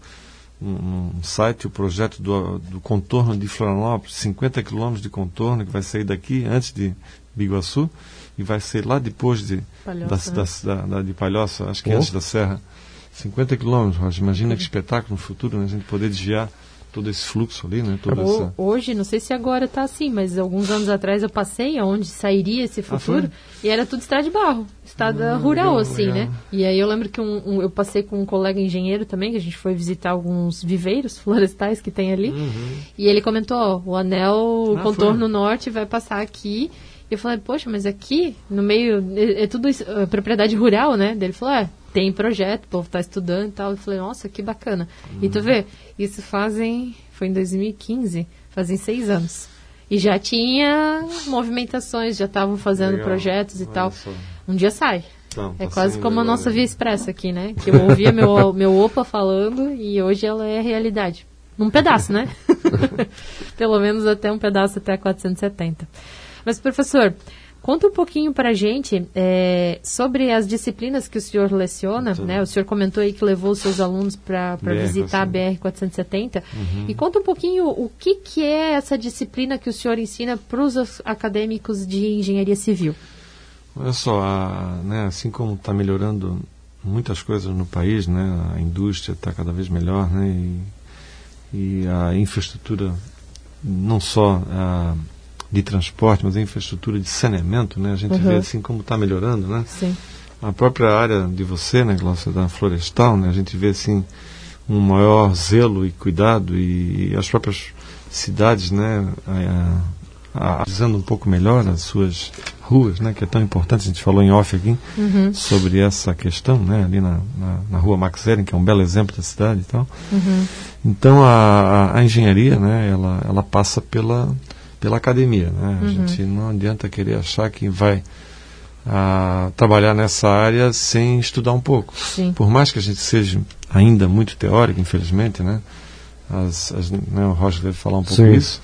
um, um site, o projeto do, do contorno de Florianópolis, 50 quilômetros de contorno, que vai sair daqui antes de Biguaçu e vai ser lá depois de, Palhoça, da, né? da, da, da- de Palhoça, acho que Oh. antes da Serra. 50 quilômetros, Roger. Imagina que espetáculo no futuro, né? A gente poder desviar todo esse fluxo ali, né? Toda O- essa... Hoje, não sei se agora tá assim, mas alguns anos atrás eu passei aonde sairia esse futuro e era tudo estrada de barro, estrada rural, legal, assim, legal. né? E aí eu lembro que um- um- eu passei com um colega engenheiro também, que a gente foi visitar alguns viveiros florestais que tem ali, e ele comentou, ó, o anel, o Ah, contorno foi? norte vai passar aqui. E eu falei, poxa, mas aqui, no meio, é, é tudo isso, é propriedade rural, né? Ele falou, é, tem projeto, o povo tá estudando e tal. Eu falei, nossa, que bacana. E tu vê, isso fazem, foi em 2015, fazem seis anos. E já tinha movimentações, já estavam fazendo Legal. projetos e Olha tal. só. Um dia sai. Então, É quase como a nossa? Via Expressa aqui, né? Que eu ouvia meu, meu opa falando e hoje ela é realidade. Num pedaço, né? Pelo menos até um pedaço até a 470. Mas, professor, conta um pouquinho pra gente é, sobre as disciplinas que o senhor leciona, né? O senhor comentou aí que levou os seus alunos para visitar a BR-470. E conta um pouquinho o que, que é essa disciplina que o senhor ensina para os acadêmicos de engenharia civil. Olha só, a- né, assim como está melhorando muitas coisas no país, né, a indústria está cada vez melhor, né, e, e a infraestrutura, não só a, de transporte, mas a infraestrutura de saneamento, né, a gente vê Uhum. assim como está melhorando, né, Sim. a própria área de você, né, Glaucia, da florestal, né, a gente vê assim um maior zelo e cuidado e, as próprias cidades, né, a, a, a, dizendo um pouco melhor as suas ruas, né, que é tão importante. A gente falou em off aqui Uhum. sobre essa questão, né, ali na, na, na rua Max Ehring, que é um belo exemplo da cidade e tal. Uhum. Então a, a, a engenharia, né, ela, ela passa pela pela academia, né? A Uhum. gente não adianta querer achar que vai a trabalhar nessa área sem estudar um pouco. Sim. Por mais que a gente seja ainda muito teórico, infelizmente, né? As, as, né o Roger deve falar um pouco Sim. disso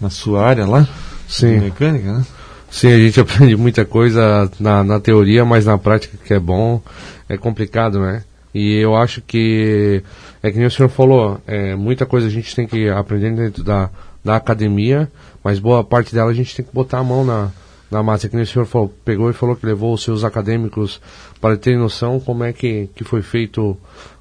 na sua área lá, Sim. de mecânica, né? Sim, a gente aprende muita coisa na, na teoria, mas na prática que é bom, é complicado, né? E eu acho que, é que nem o senhor falou, é, muita coisa a gente tem que aprender dentro da, da academia, mas boa parte dela a gente tem que botar a mão na, na massa. Que nem o senhor falou, pegou e falou que levou os seus acadêmicos para terem noção como é que, que foi feito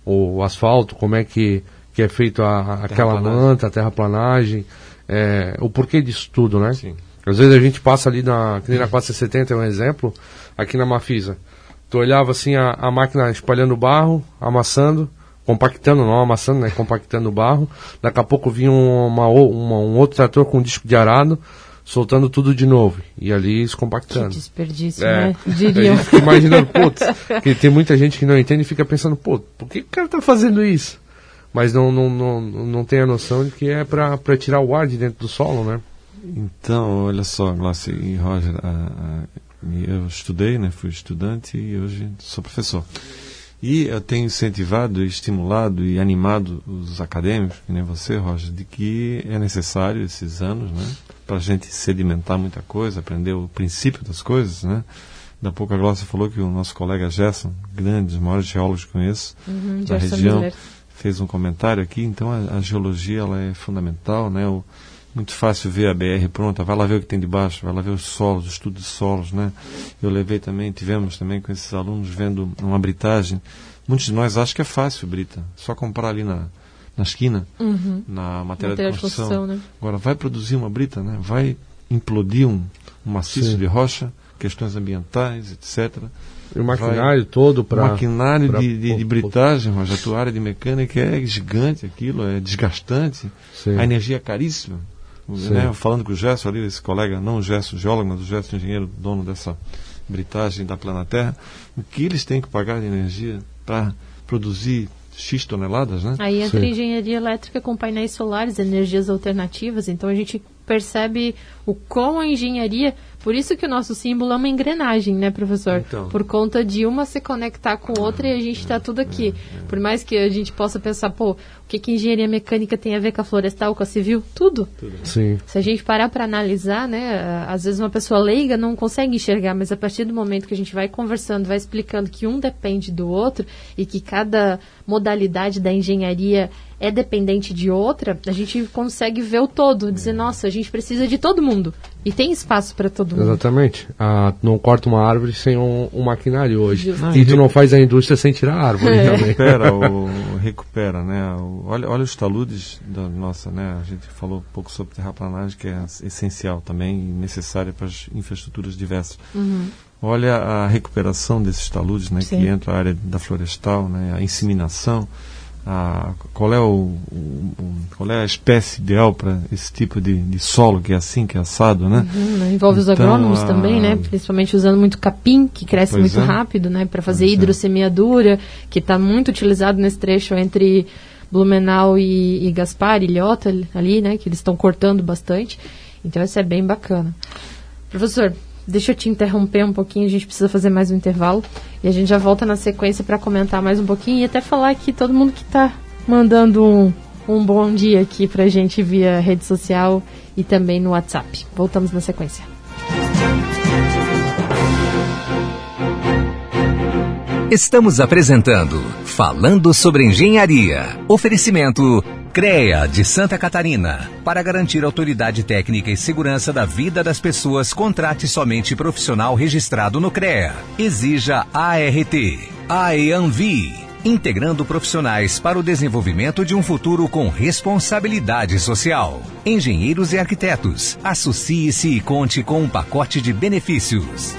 o asfalto, como é que, que é feito a, aquela manta, a terraplanagem, é, o porquê disso tudo, né? Sim. Às vezes a gente passa ali na, que nem na 470 é um exemplo, aqui na Mafisa. Tu olhava assim a, a máquina espalhando barro, amassando, compactando, não amassando, né? Compactando o barro. Daqui a pouco vinha uma, uma- um outro trator com um disco de arado, soltando tudo de novo. E ali Que descompactando. desperdício, É, né? Diriam. imaginando, putz, que tem muita gente que não entende e fica pensando, pô, por que o cara tá fazendo isso? Mas não, não, não, não tem a noção de que é para tirar o ar de dentro do solo, né? Então, olha só, Glaucia e Roger, a- a- eu estudei, né, fui estudante e hoje sou professor. E eu tenho incentivado, estimulado e animado os acadêmicos, que nem você, Roger, de que é necessário esses anos, né, para a gente sedimentar muita coisa, aprender o princípio das coisas, né. Da pouco a Glaucia falou que o nosso colega Gerson, grande, dos maiores geólogos que conheço, Uhum, da Gerson região, Miller. fez um comentário aqui, então a, a geologia ela é fundamental, né? O, muito fácil ver a BR pronta, vai lá ver o que tem debaixo, vai lá ver os solos, o estudo de solos, né? Eu levei também, tivemos também com esses alunos vendo uma britagem. Muitos de nós acham que é fácil brita, só comprar ali na, na esquina, Uhum. na matéria Matéria de de construção. construção, né? Agora, vai produzir uma brita, né? Vai implodir um, um maciço Sim. de rocha, questões ambientais, etc. E o maquinário todo para. O maquinário pra- de, de, de britagem, Roger, a tua área de mecânica é gigante aquilo, é desgastante. Sim. A energia é caríssima. Né? Falando com o Gerson ali, esse colega, não o Gerson geólogo, mas o Gerson engenheiro, dono dessa britagem da Planaterra, o que eles têm que pagar de energia para produzir X toneladas, né? Aí entra Sim. engenharia elétrica com painéis solares, energias alternativas, então a gente percebe o quão a engenharia, por isso que o nosso símbolo é uma engrenagem, né, professor? Então. Por conta de uma se conectar com outra e a gente está tudo aqui. Por mais que a gente possa pensar, pô, que, que engenharia mecânica tem a ver com a florestal, com a civil? Tudo. Sim. Se a gente parar para analisar, né, às vezes uma pessoa leiga não consegue enxergar, mas a partir do momento que a gente vai conversando, vai explicando que um depende do outro e que cada modalidade da engenharia é dependente de outra, a gente consegue ver o todo, dizer, nossa, a gente precisa de todo mundo. E tem espaço para todo mundo. Exatamente. Ah, não corta uma árvore sem um, um maquinário hoje. Justo. e tu não faz a indústria sem tirar a árvore É. também. recupera, o, recupera, né? O- olha, olha os taludes da nossa, né? A gente falou um pouco sobre terraplanagem, que é essencial também e necessária para as infraestruturas diversas. Olha a recuperação desses taludes, né? Sim. Que entra a área da florestal, né? A inseminação. A, qual é o, o- qual é a espécie ideal para esse tipo de, de solo que é assim, que é assado, né? Uhum, né? Envolve os Então, agrônomos a- também, né? Principalmente usando muito capim, que cresce Pois muito é. rápido, né? Para fazer Pois é. hidrossemeadura, que está muito utilizado nesse trecho entre Blumenau e, e Gaspar, Ilhota, ali, né? Que eles estão cortando bastante. Então isso é bem bacana. Professor, deixa eu te interromper um pouquinho, a gente precisa fazer mais um intervalo. E a gente já volta na sequência para comentar mais um pouquinho e até falar aqui todo mundo que está mandando um, um bom dia aqui pra gente via rede social e também no WhatsApp. Voltamos na sequência. Estamos apresentando Falando sobre Engenharia. Oferecimento CREA de Santa Catarina. Para garantir autoridade técnica e segurança da vida das pessoas, contrate somente profissional registrado no CREA. Exija ART. AEANVI. Integrando profissionais para o desenvolvimento de um futuro com responsabilidade social. Engenheiros e arquitetos. Associe-se e conte com um pacote de benefícios.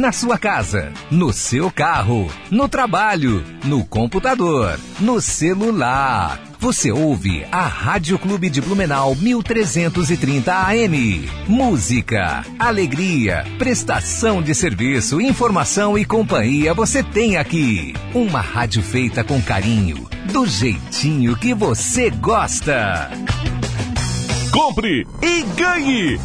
Na sua casa, no seu carro, no trabalho, no computador, no celular. Você ouve a Rádio Clube de Blumenau 1330 AM. Música, alegria, prestação de serviço, informação e companhia você tem aqui. Uma rádio feita com carinho, do jeitinho que você gosta. Compre e ganhe!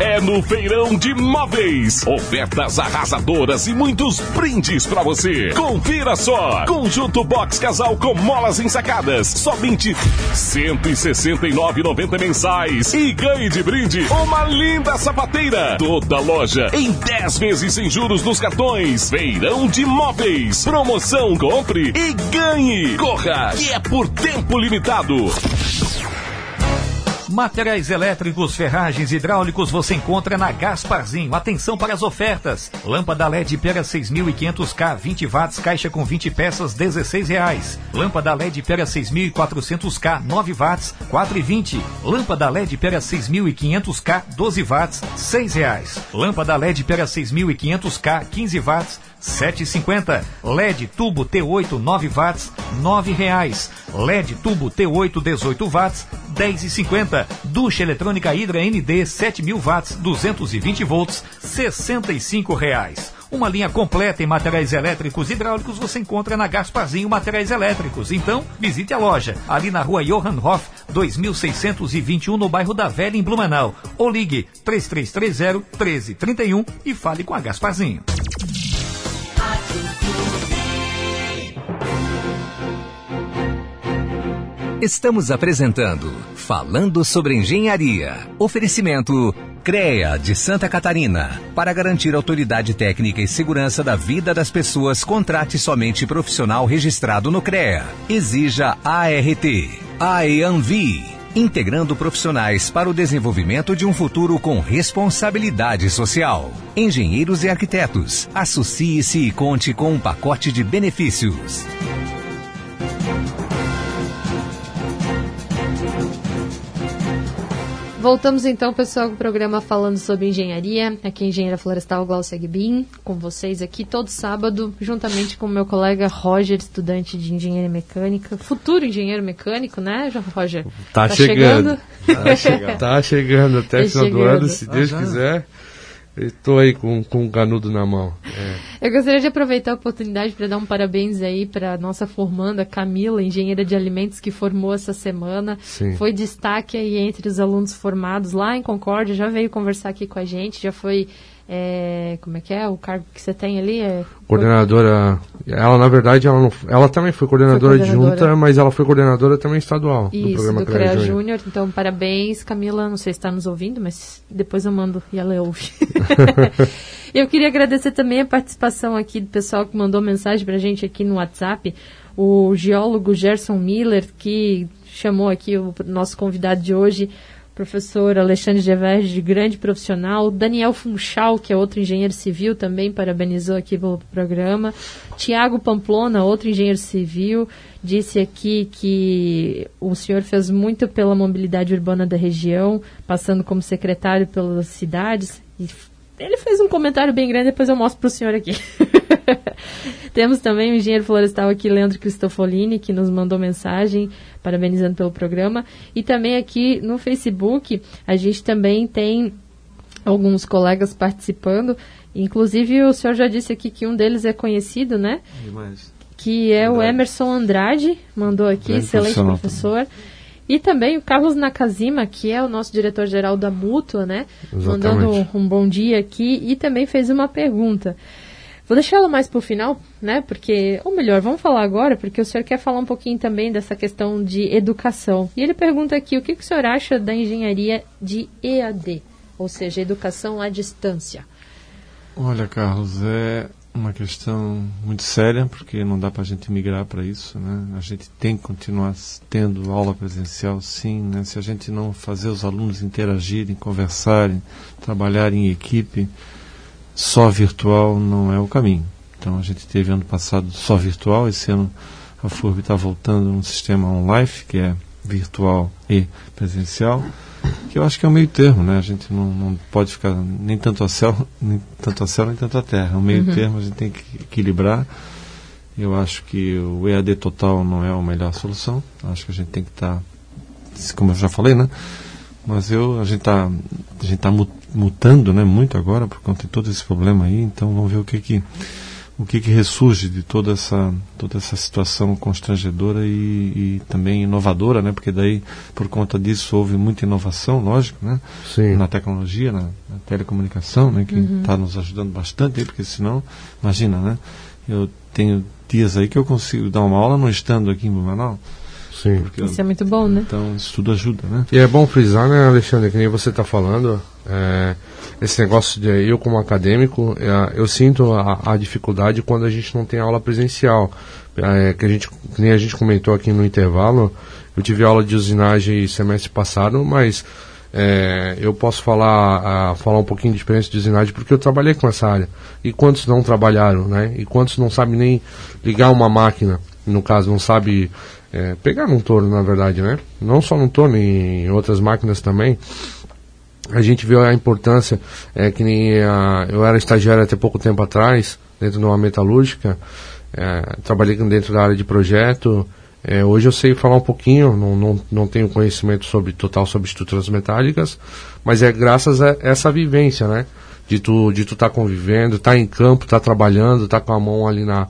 É no Feirão de Móveis. Ofertas arrasadoras e muitos brindes pra você. Confira só. Conjunto Box Casal com molas ensacadas. Somente R$ 169,90 mensais. E ganhe de brinde uma linda sapateira. Toda loja em 10 vezes sem juros nos cartões. Feirão de Móveis. Promoção compre e ganhe. Corra, que é por tempo limitado. Materiais elétricos, ferragens hidráulicos você encontra na Gasparzinho. Atenção para as ofertas. Lâmpada LED Pera 6500K 20 watts, caixa com 20 peças, 16 reais. Lâmpada LED Pera 6400K 9 watts, 4,20. Lâmpada LED Pera 6500K 12 watts, 6 reais. Lâmpada LED Pera 6500K 15 watts, 7,50. LED tubo T8 9 watts, 9 reais. LED tubo T8 18 watts, 10,50. Ducha eletrônica Hidra ND 7000 watts, 220 volts, 65 reais. Uma linha completa em materiais elétricos e hidráulicos você encontra na Gasparzinho Materiais Elétricos. Então, visite a loja, ali na rua Johann Hoff, 2621, no bairro da Velha, em Blumenau. Ou ligue 3330 1331 e fale com a Gasparzinho. Estamos apresentando Falando sobre Engenharia. Oferecimento CREA de Santa Catarina. Para garantir autoridade técnica e segurança da vida das pessoas, contrate somente profissional registrado no CREA. Exija ART. AEANVI. Integrando profissionais para o desenvolvimento de um futuro com responsabilidade social. Engenheiros e arquitetos. Associe-se e conte com um pacote de benefícios. Voltamos então, pessoal, com o programa falando sobre engenharia. Aqui é a engenheira florestal Glaucia Guibin, com vocês aqui todo sábado, juntamente com o meu colega Roger, estudante de engenharia mecânica, futuro engenheiro mecânico, né, Roger? Tá, chegando. Tá chegando. tá chegando até Tá final do chegando. ano, se Ah, Deus já? quiser. Estou aí com, com um canudo na mão. É. Eu gostaria de aproveitar a oportunidade para dar um parabéns aí para nossa formanda Camila, engenheira de alimentos que formou essa semana. Sim. Foi destaque aí entre os alunos formados lá em Concórdia, já veio conversar aqui com a gente, já foi é, como é que é o cargo que você tem ali? É, Coordenadora. Ela, na verdade, ela, não, ela também foi coordenadora, Foi coordenadora. adjunta, mas ela foi coordenadora também estadual do Isso, programa do CREA CREA Júnior. Então, parabéns, Camila. Não sei se está nos ouvindo, mas depois eu mando e ela ouve. eu queria agradecer também a participação aqui do pessoal que mandou mensagem para a gente aqui no WhatsApp. o geólogo Gerson Miller, que chamou aqui o nosso convidado de hoje, professor Alexandre Geverge, de grande profissional, Daniel Funchal, que é outro engenheiro civil, também parabenizou aqui pelo programa, Tiago Pamplona, outro engenheiro civil, disse aqui que o senhor fez muito pela mobilidade urbana da região, passando como secretário pelas cidades, ele fez um comentário bem grande, depois eu mostro para o senhor aqui. Temos também o engenheiro florestal aqui, Leandro Cristofolini, que nos mandou mensagem parabenizando pelo programa. E também aqui no Facebook, a gente também tem alguns colegas participando. Inclusive, o senhor já disse aqui que um deles é conhecido, né? Demais. Que é Andrade. o Emerson Andrade, mandou aqui, Bem excelente professor. E também o Carlos Nakazima, que é o nosso diretor-geral da Mútua, né? Exatamente. Mandando um bom dia aqui e também fez uma pergunta. Vou deixá-lo mais para o final, né? Porque, ou melhor, vamos falar agora, porque o senhor quer falar um pouquinho também dessa questão de educação. E ele pergunta aqui, o que, que o senhor acha da engenharia de EAD, ou seja, educação à distância? Olha, Carlos, é uma questão muito séria, porque não dá para a gente migrar para isso, né? A gente tem que continuar tendo aula presencial, sim, né? Se a gente não fazer os alunos interagirem, conversarem, trabalharem em equipe, só virtual não é o caminho. Então a gente teve ano passado só virtual, esse ano a FURB está voltando num sistema online, que é virtual e presencial que eu acho que é um meio termo, né? A gente não, não pode ficar nem tanto a céu, nem tanto a céu, nem tanto a terra. É um meio uhum. termo, a gente tem que equilibrar. Eu acho que o EAD total não é a melhor solução. Acho que a gente tem que estar, tá, como eu já falei, né? Mas eu, a gente está gente tá mutando, né? Muito agora por conta de todo esse problema aí. Então vamos ver o que que o que, que ressurge de toda essa toda essa situação constrangedora e, e, também inovadora, né? Porque daí por conta disso houve muita inovação, lógico, né? Sim. Na tecnologia, na, na telecomunicação, né? Que está uhum. nos ajudando bastante, aí, porque senão, imagina, né? Eu tenho dias aí que eu consigo dar uma aula não estando aqui em Blumenau. Sim. Isso é muito bom, né? Então isso tudo ajuda, né? E é bom frisar, né, Alexandre, que nem você está falando. É, esse negócio de eu como acadêmico, é, eu sinto a, a, dificuldade quando a gente não tem aula presencial. É, que a gente, nem a gente comentou aqui no intervalo, eu tive aula de usinagem semestre passado, mas é, eu posso falar, a, falar um pouquinho de experiência de usinagem porque eu trabalhei com essa área. E quantos não trabalharam, né? E quantos não sabem nem ligar uma máquina, no caso, não sabe é, pegar num torno, na verdade, né? Não só num torno, em outras máquinas também a gente viu a importância, é, que nem a, eu era estagiário até pouco tempo atrás, dentro de uma metalúrgica, é, trabalhei dentro da área de projeto, é, hoje eu sei falar um pouquinho, não, não, não tenho conhecimento sobre total sobre estruturas metálicas, mas é graças a essa vivência, né? De tu de tu tá convivendo, estar tá em campo, estar tá trabalhando, estar tá com a mão ali na,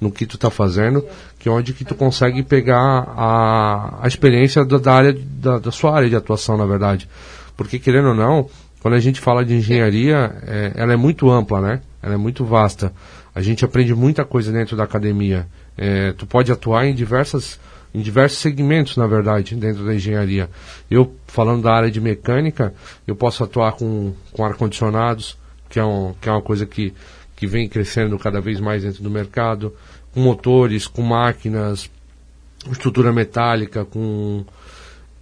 no que tu está fazendo, que é onde que tu consegue pegar a, a experiência da, da área da, da sua área de atuação, na verdade. Porque, querendo ou não, quando a gente fala de engenharia, é, ela é muito ampla, né? Ela é muito vasta. A gente aprende muita coisa dentro da academia. É, tu pode atuar em diversas em diversos segmentos, na verdade, dentro da engenharia. Eu, falando da área de mecânica, eu posso atuar com, com ar-condicionados, que, é um, que é uma coisa que, que vem crescendo cada vez mais dentro do mercado, com motores, com máquinas, estrutura metálica, com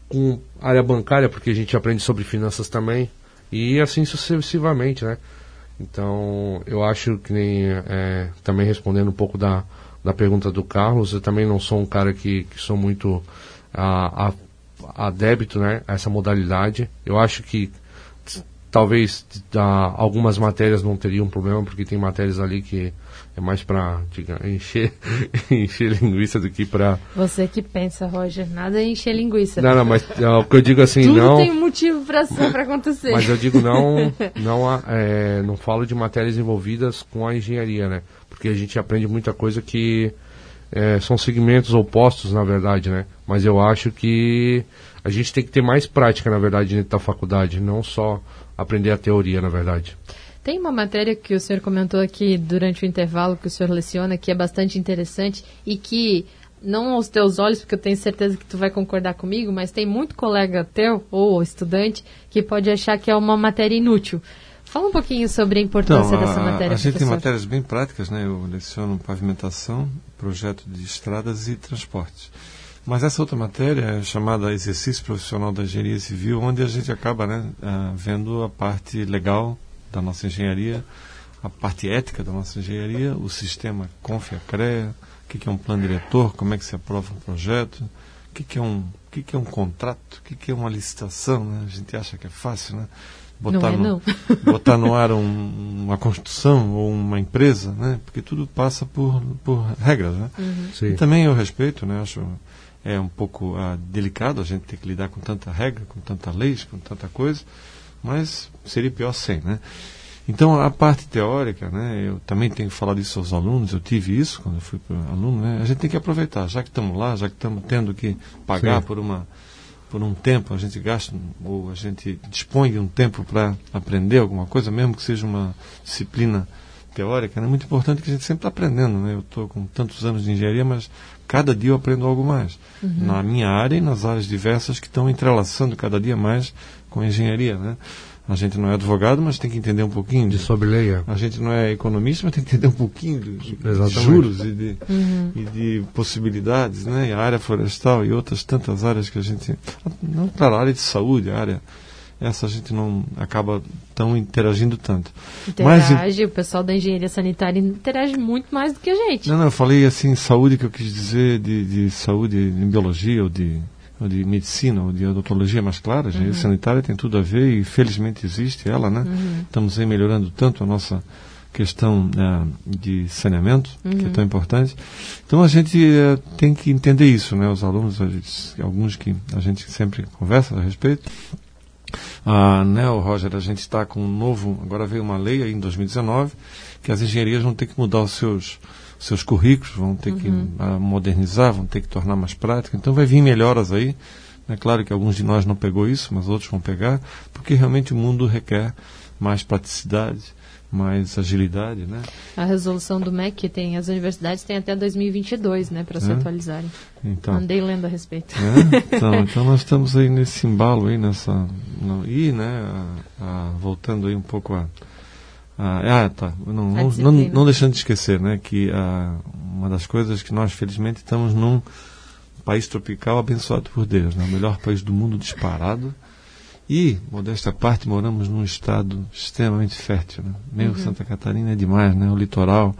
com área bancária, porque a gente aprende sobre finanças também, e assim sucessivamente, né? Então, eu acho que nem, é, também respondendo um pouco da, da pergunta do Carlos, eu também não sou um cara que, que sou muito a, a, a débito, né, a essa modalidade. Eu acho que talvez algumas matérias não teriam problema, porque tem matérias ali que é mais para encher, encher linguiça do que para. Você que pensa, Roger, nada é encher linguiça. Não, não, mas é, o que eu digo assim, Tudo não. tem um motivo para acontecer. Mas eu digo não, não, é, não falo de matérias envolvidas com a engenharia, né? Porque a gente aprende muita coisa que é, são segmentos opostos, na verdade, né? Mas eu acho que a gente tem que ter mais prática, na verdade, dentro da faculdade, não só aprender a teoria, na verdade. Tem uma matéria que o senhor comentou aqui durante o intervalo que o senhor leciona que é bastante interessante e que não aos teus olhos, porque eu tenho certeza que tu vai concordar comigo, mas tem muito colega teu ou estudante que pode achar que é uma matéria inútil. Fala um pouquinho sobre a importância então, dessa a, matéria. A gente professor. tem matérias bem práticas, né? Eu leciono pavimentação, projeto de estradas e transportes. Mas essa outra matéria é chamada Exercício Profissional da Engenharia Civil, onde a gente acaba né, ah, vendo a parte legal da nossa engenharia, a parte ética da nossa engenharia, o sistema CONFIA-CREA, o que, é um plano diretor, como é que se aprova um projeto, o que, que é um, o que, que é um contrato, o que, que é uma licitação. Né? A gente acha que é fácil, né? Não é, no, botar no ar um- uma construção ou uma empresa, né? Porque tudo passa por, por regras, né? Sim. E também eu respeito, né? Acho é um pouco ah, delicado a gente ter que lidar com tanta regra, com tanta leis, com tanta coisa, mas seria pior sem, né? Então a parte teórica, né? Eu também tenho falado isso aos alunos. Eu tive isso quando eu fui para aluno, né? A gente tem que aproveitar, já que estamos lá, já que estamos tendo que pagar Sim. por uma por um tempo, a gente gasta ou a gente dispõe de um tempo para aprender alguma coisa, mesmo que seja uma disciplina teórica, né? é muito importante que a gente sempre está aprendendo. Né? Eu estou com tantos anos de engenharia, mas cada dia eu aprendo algo mais. Na minha área e nas áreas diversas que estão entrelaçando cada dia mais com a engenharia. Né? A gente não é advogado, mas tem que entender um pouquinho De de sobre lei, é. a gente não é economista, mas tem que entender um pouquinho de, juros e de, e de possibilidades, né? E a área florestal e outras tantas áreas que a gente. Não, claro, a área de saúde, a área. Essa a gente não acaba tão interagindo tanto. Mas, Interage, o pessoal da engenharia sanitária interage muito mais do que a gente. não, não, eu falei assim, saúde que eu quis dizer de, de saúde em biologia ou de, ou de medicina ou de odontologia, mas claro, a engenharia sanitária tem tudo a ver e felizmente existe ela, né? Estamos aí melhorando tanto a nossa questão ah, de saneamento, que é tão importante. Então a gente eh, tem que entender isso, né? Os alunos, gente- alguns que a gente sempre conversa a respeito. Ah, né, Roger, a gente está com um novo, agora veio uma lei aí em 2019, que as engenharias vão ter que mudar os seus, seus currículos, vão ter que ah, modernizar, vão ter que tornar mais prático. Então vai vir melhoras aí. É claro que alguns de nós não pegou isso, mas outros vão pegar, porque realmente o mundo requer mais praticidade, mais agilidade, né? A resolução do MEC tem, as universidades têm até 2022, né, para se É. atualizarem. Então, Andei lendo a respeito. né? então, então nós estamos aí nesse embalo aí nessa no, e né a- a- voltando aí um pouco a, ah tá não, não, não, não deixando de esquecer né que ah, uma das coisas que nós felizmente estamos num país tropical abençoado por Deus né o melhor país do mundo disparado e modesta parte moramos num estado extremamente fértil né? meu Santa Catarina é demais né o litoral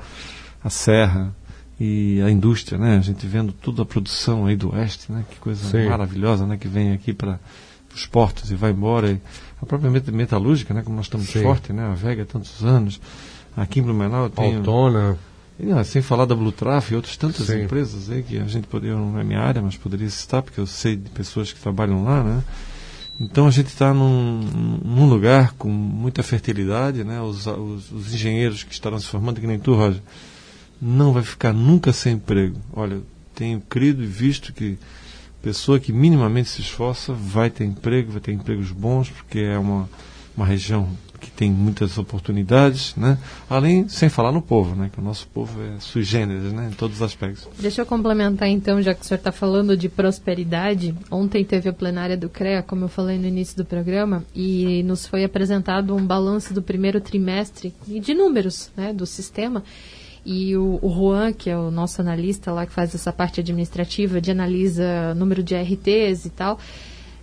a serra e a indústria, né? A gente vendo toda a produção aí do oeste, né? Que coisa Sim. maravilhosa, né? Que vem aqui para os portos e vai embora. E a própria met- metalúrgica, né? Como nós estamos Sim. forte, né? A Vega há tantos anos. Aqui em Blumenau tem... Autona. E, ah, sem falar da Blutraf e outras tantas Sim. empresas aí que a gente poderia, não é minha área, mas poderia citar, porque eu sei de pessoas que trabalham lá, né? Então a gente está num, num lugar com muita fertilidade, né? Os, os, os engenheiros que estarão se formando, que nem tu, Roger, não vai ficar nunca sem emprego. Olha, tenho crido e visto que pessoa que minimamente se esforça vai ter emprego, vai ter empregos bons, porque é uma, uma região que tem muitas oportunidades, né? Além, sem falar no povo, né? Que o nosso povo é sui generis, né? Em todos os aspectos. Deixa eu complementar então, já que o senhor está falando de prosperidade. Ontem teve a plenária do CREA, como eu falei no início do programa, e nos foi apresentado um balanço do primeiro trimestre e de números né, do sistema. E o, o Juan, que é o nosso analista lá que faz essa parte administrativa, de analisa número de RTs e tal,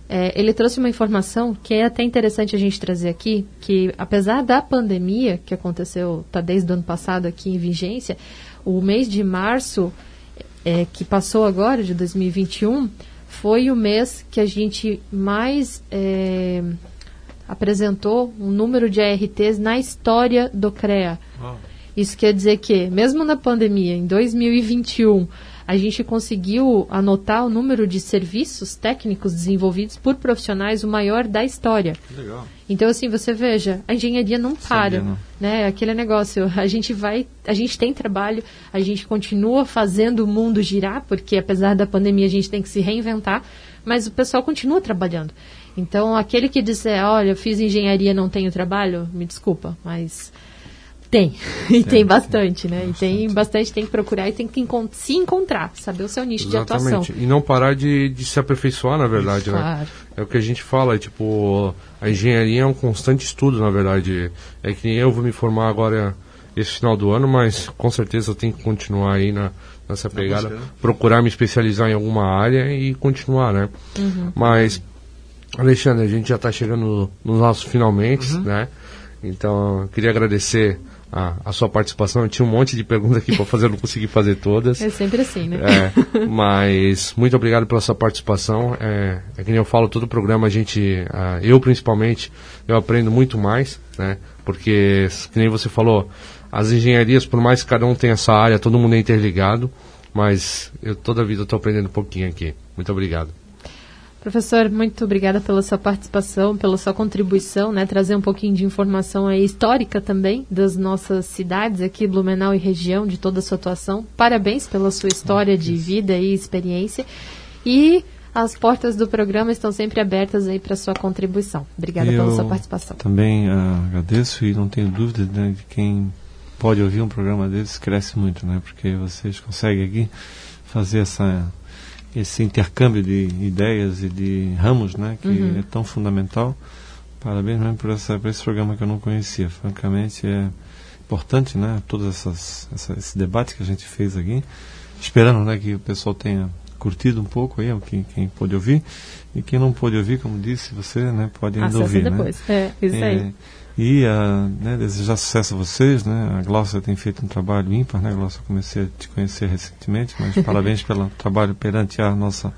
é, ele trouxe uma informação que é até interessante a gente trazer aqui, que apesar da pandemia que aconteceu, está desde o ano passado aqui em vigência, o mês de março, é, que passou agora, de 2021, foi o mês que a gente mais é, apresentou um número de ARTs na história do CREA. Isso quer dizer que, mesmo na pandemia, em 2021, a gente conseguiu anotar o número de serviços técnicos desenvolvidos por profissionais o maior da história. Legal. Então, assim, você veja, a engenharia não para, Sabia, né? Aquele negócio, a gente vai, a gente tem trabalho, a gente continua fazendo o mundo girar, porque apesar da pandemia a gente tem que se reinventar, mas o pessoal continua trabalhando. Então, aquele que disser, olha, eu fiz engenharia, não tenho trabalho, me desculpa, mas Tem, e tem bastante, né? E tem bastante, tem que procurar e tem que encont se encontrar, saber o seu nicho Exatamente. de atuação. E não parar de, de se aperfeiçoar, na verdade, Isso, né? Claro. É o que a gente fala, é, tipo, a engenharia é um constante estudo, na verdade. É que nem eu vou me formar agora esse final do ano, mas com certeza eu tenho que continuar aí na, nessa pegada, né? procurar me especializar em alguma área e continuar, né? Uhum. Mas, Alexandre, a gente já está chegando nos nossos finalmente, uhum. né? Então, eu queria agradecer a, a, sua participação. Eu tinha um monte de perguntas aqui para fazer, eu não consegui fazer todas. É sempre assim, né? É, mas muito obrigado pela sua participação. É, é que nem eu falo, todo programa a gente, eu principalmente, eu aprendo muito mais, né? Porque, que nem você falou, as engenharias, por mais que cada um tenha essa área, todo mundo é interligado, mas eu toda a vida estou aprendendo um pouquinho aqui. Muito obrigado. Professor, muito obrigada pela sua participação, pela sua contribuição, né, trazer um pouquinho de informação aí histórica também das nossas cidades aqui, Blumenau e região, de toda a sua atuação. Parabéns pela sua história de vida e experiência. E as portas do programa estão sempre abertas aí para sua contribuição. Obrigada Eu pela sua participação. Também uh, agradeço e não tenho dúvida né, de quem pode ouvir um programa desses cresce muito, né? Porque vocês conseguem aqui fazer essa esse intercâmbio de ideias e de ramos, né, que uhum. é tão fundamental. Parabéns mesmo por, essa, por esse programa que eu não conhecia. Francamente, é importante, né, todos essas, essa, esse debate que a gente fez aqui. Esperando, né, que o pessoal tenha curtido um pouco aí, quem, quem pôde ouvir. E quem não pôde ouvir, como disse você, né, pode ainda Acesse ouvir, né. depois. né? É, isso é, aí. E uh, né, desejar sucesso a vocês, né? A Glaucia tem feito um trabalho ímpar, né, Glaucia? Comecei a te conhecer recentemente, mas parabéns pelo trabalho perante a nossa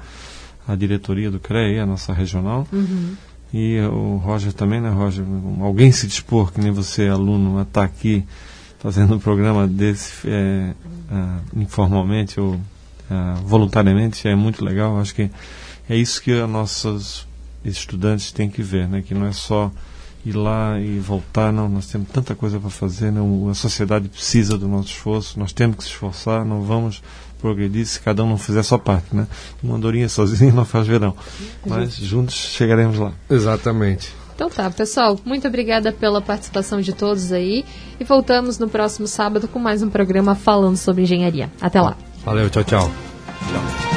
a diretoria do CREA, a nossa regional. Uhum. E o Roger também, né, Roger? Alguém se dispor, que nem você, aluno, a estar tá aqui fazendo um programa desse é, uh, informalmente ou uh, voluntariamente é muito legal. Acho que é isso que os nossos estudantes têm que ver, né? Que não é só ir lá e voltar. Não, nós temos tanta coisa para fazer. Não, a sociedade precisa do nosso esforço. Nós temos que se esforçar. Não vamos progredir se cada um não fizer a sua parte, né? Uma andorinha sozinha não faz verão. Mas juntos chegaremos lá. Exatamente. Então tá, pessoal, muito obrigada pela participação de todos aí e voltamos no próximo sábado com mais um programa falando sobre engenharia. Até lá. Valeu, tchau, tchau. Tchau.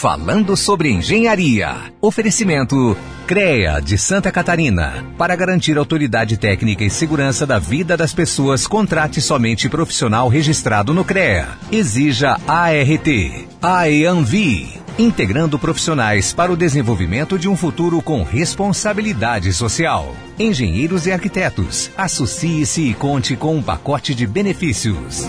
Falando sobre engenharia. Oferecimento CREA de Santa Catarina. Para garantir autoridade técnica e segurança da vida das pessoas, contrate somente profissional registrado no CREA. Exija ART. AEANVI. Integrando profissionais para o desenvolvimento de um futuro com responsabilidade social. Engenheiros e arquitetos. Associe-se e conte com um pacote de benefícios.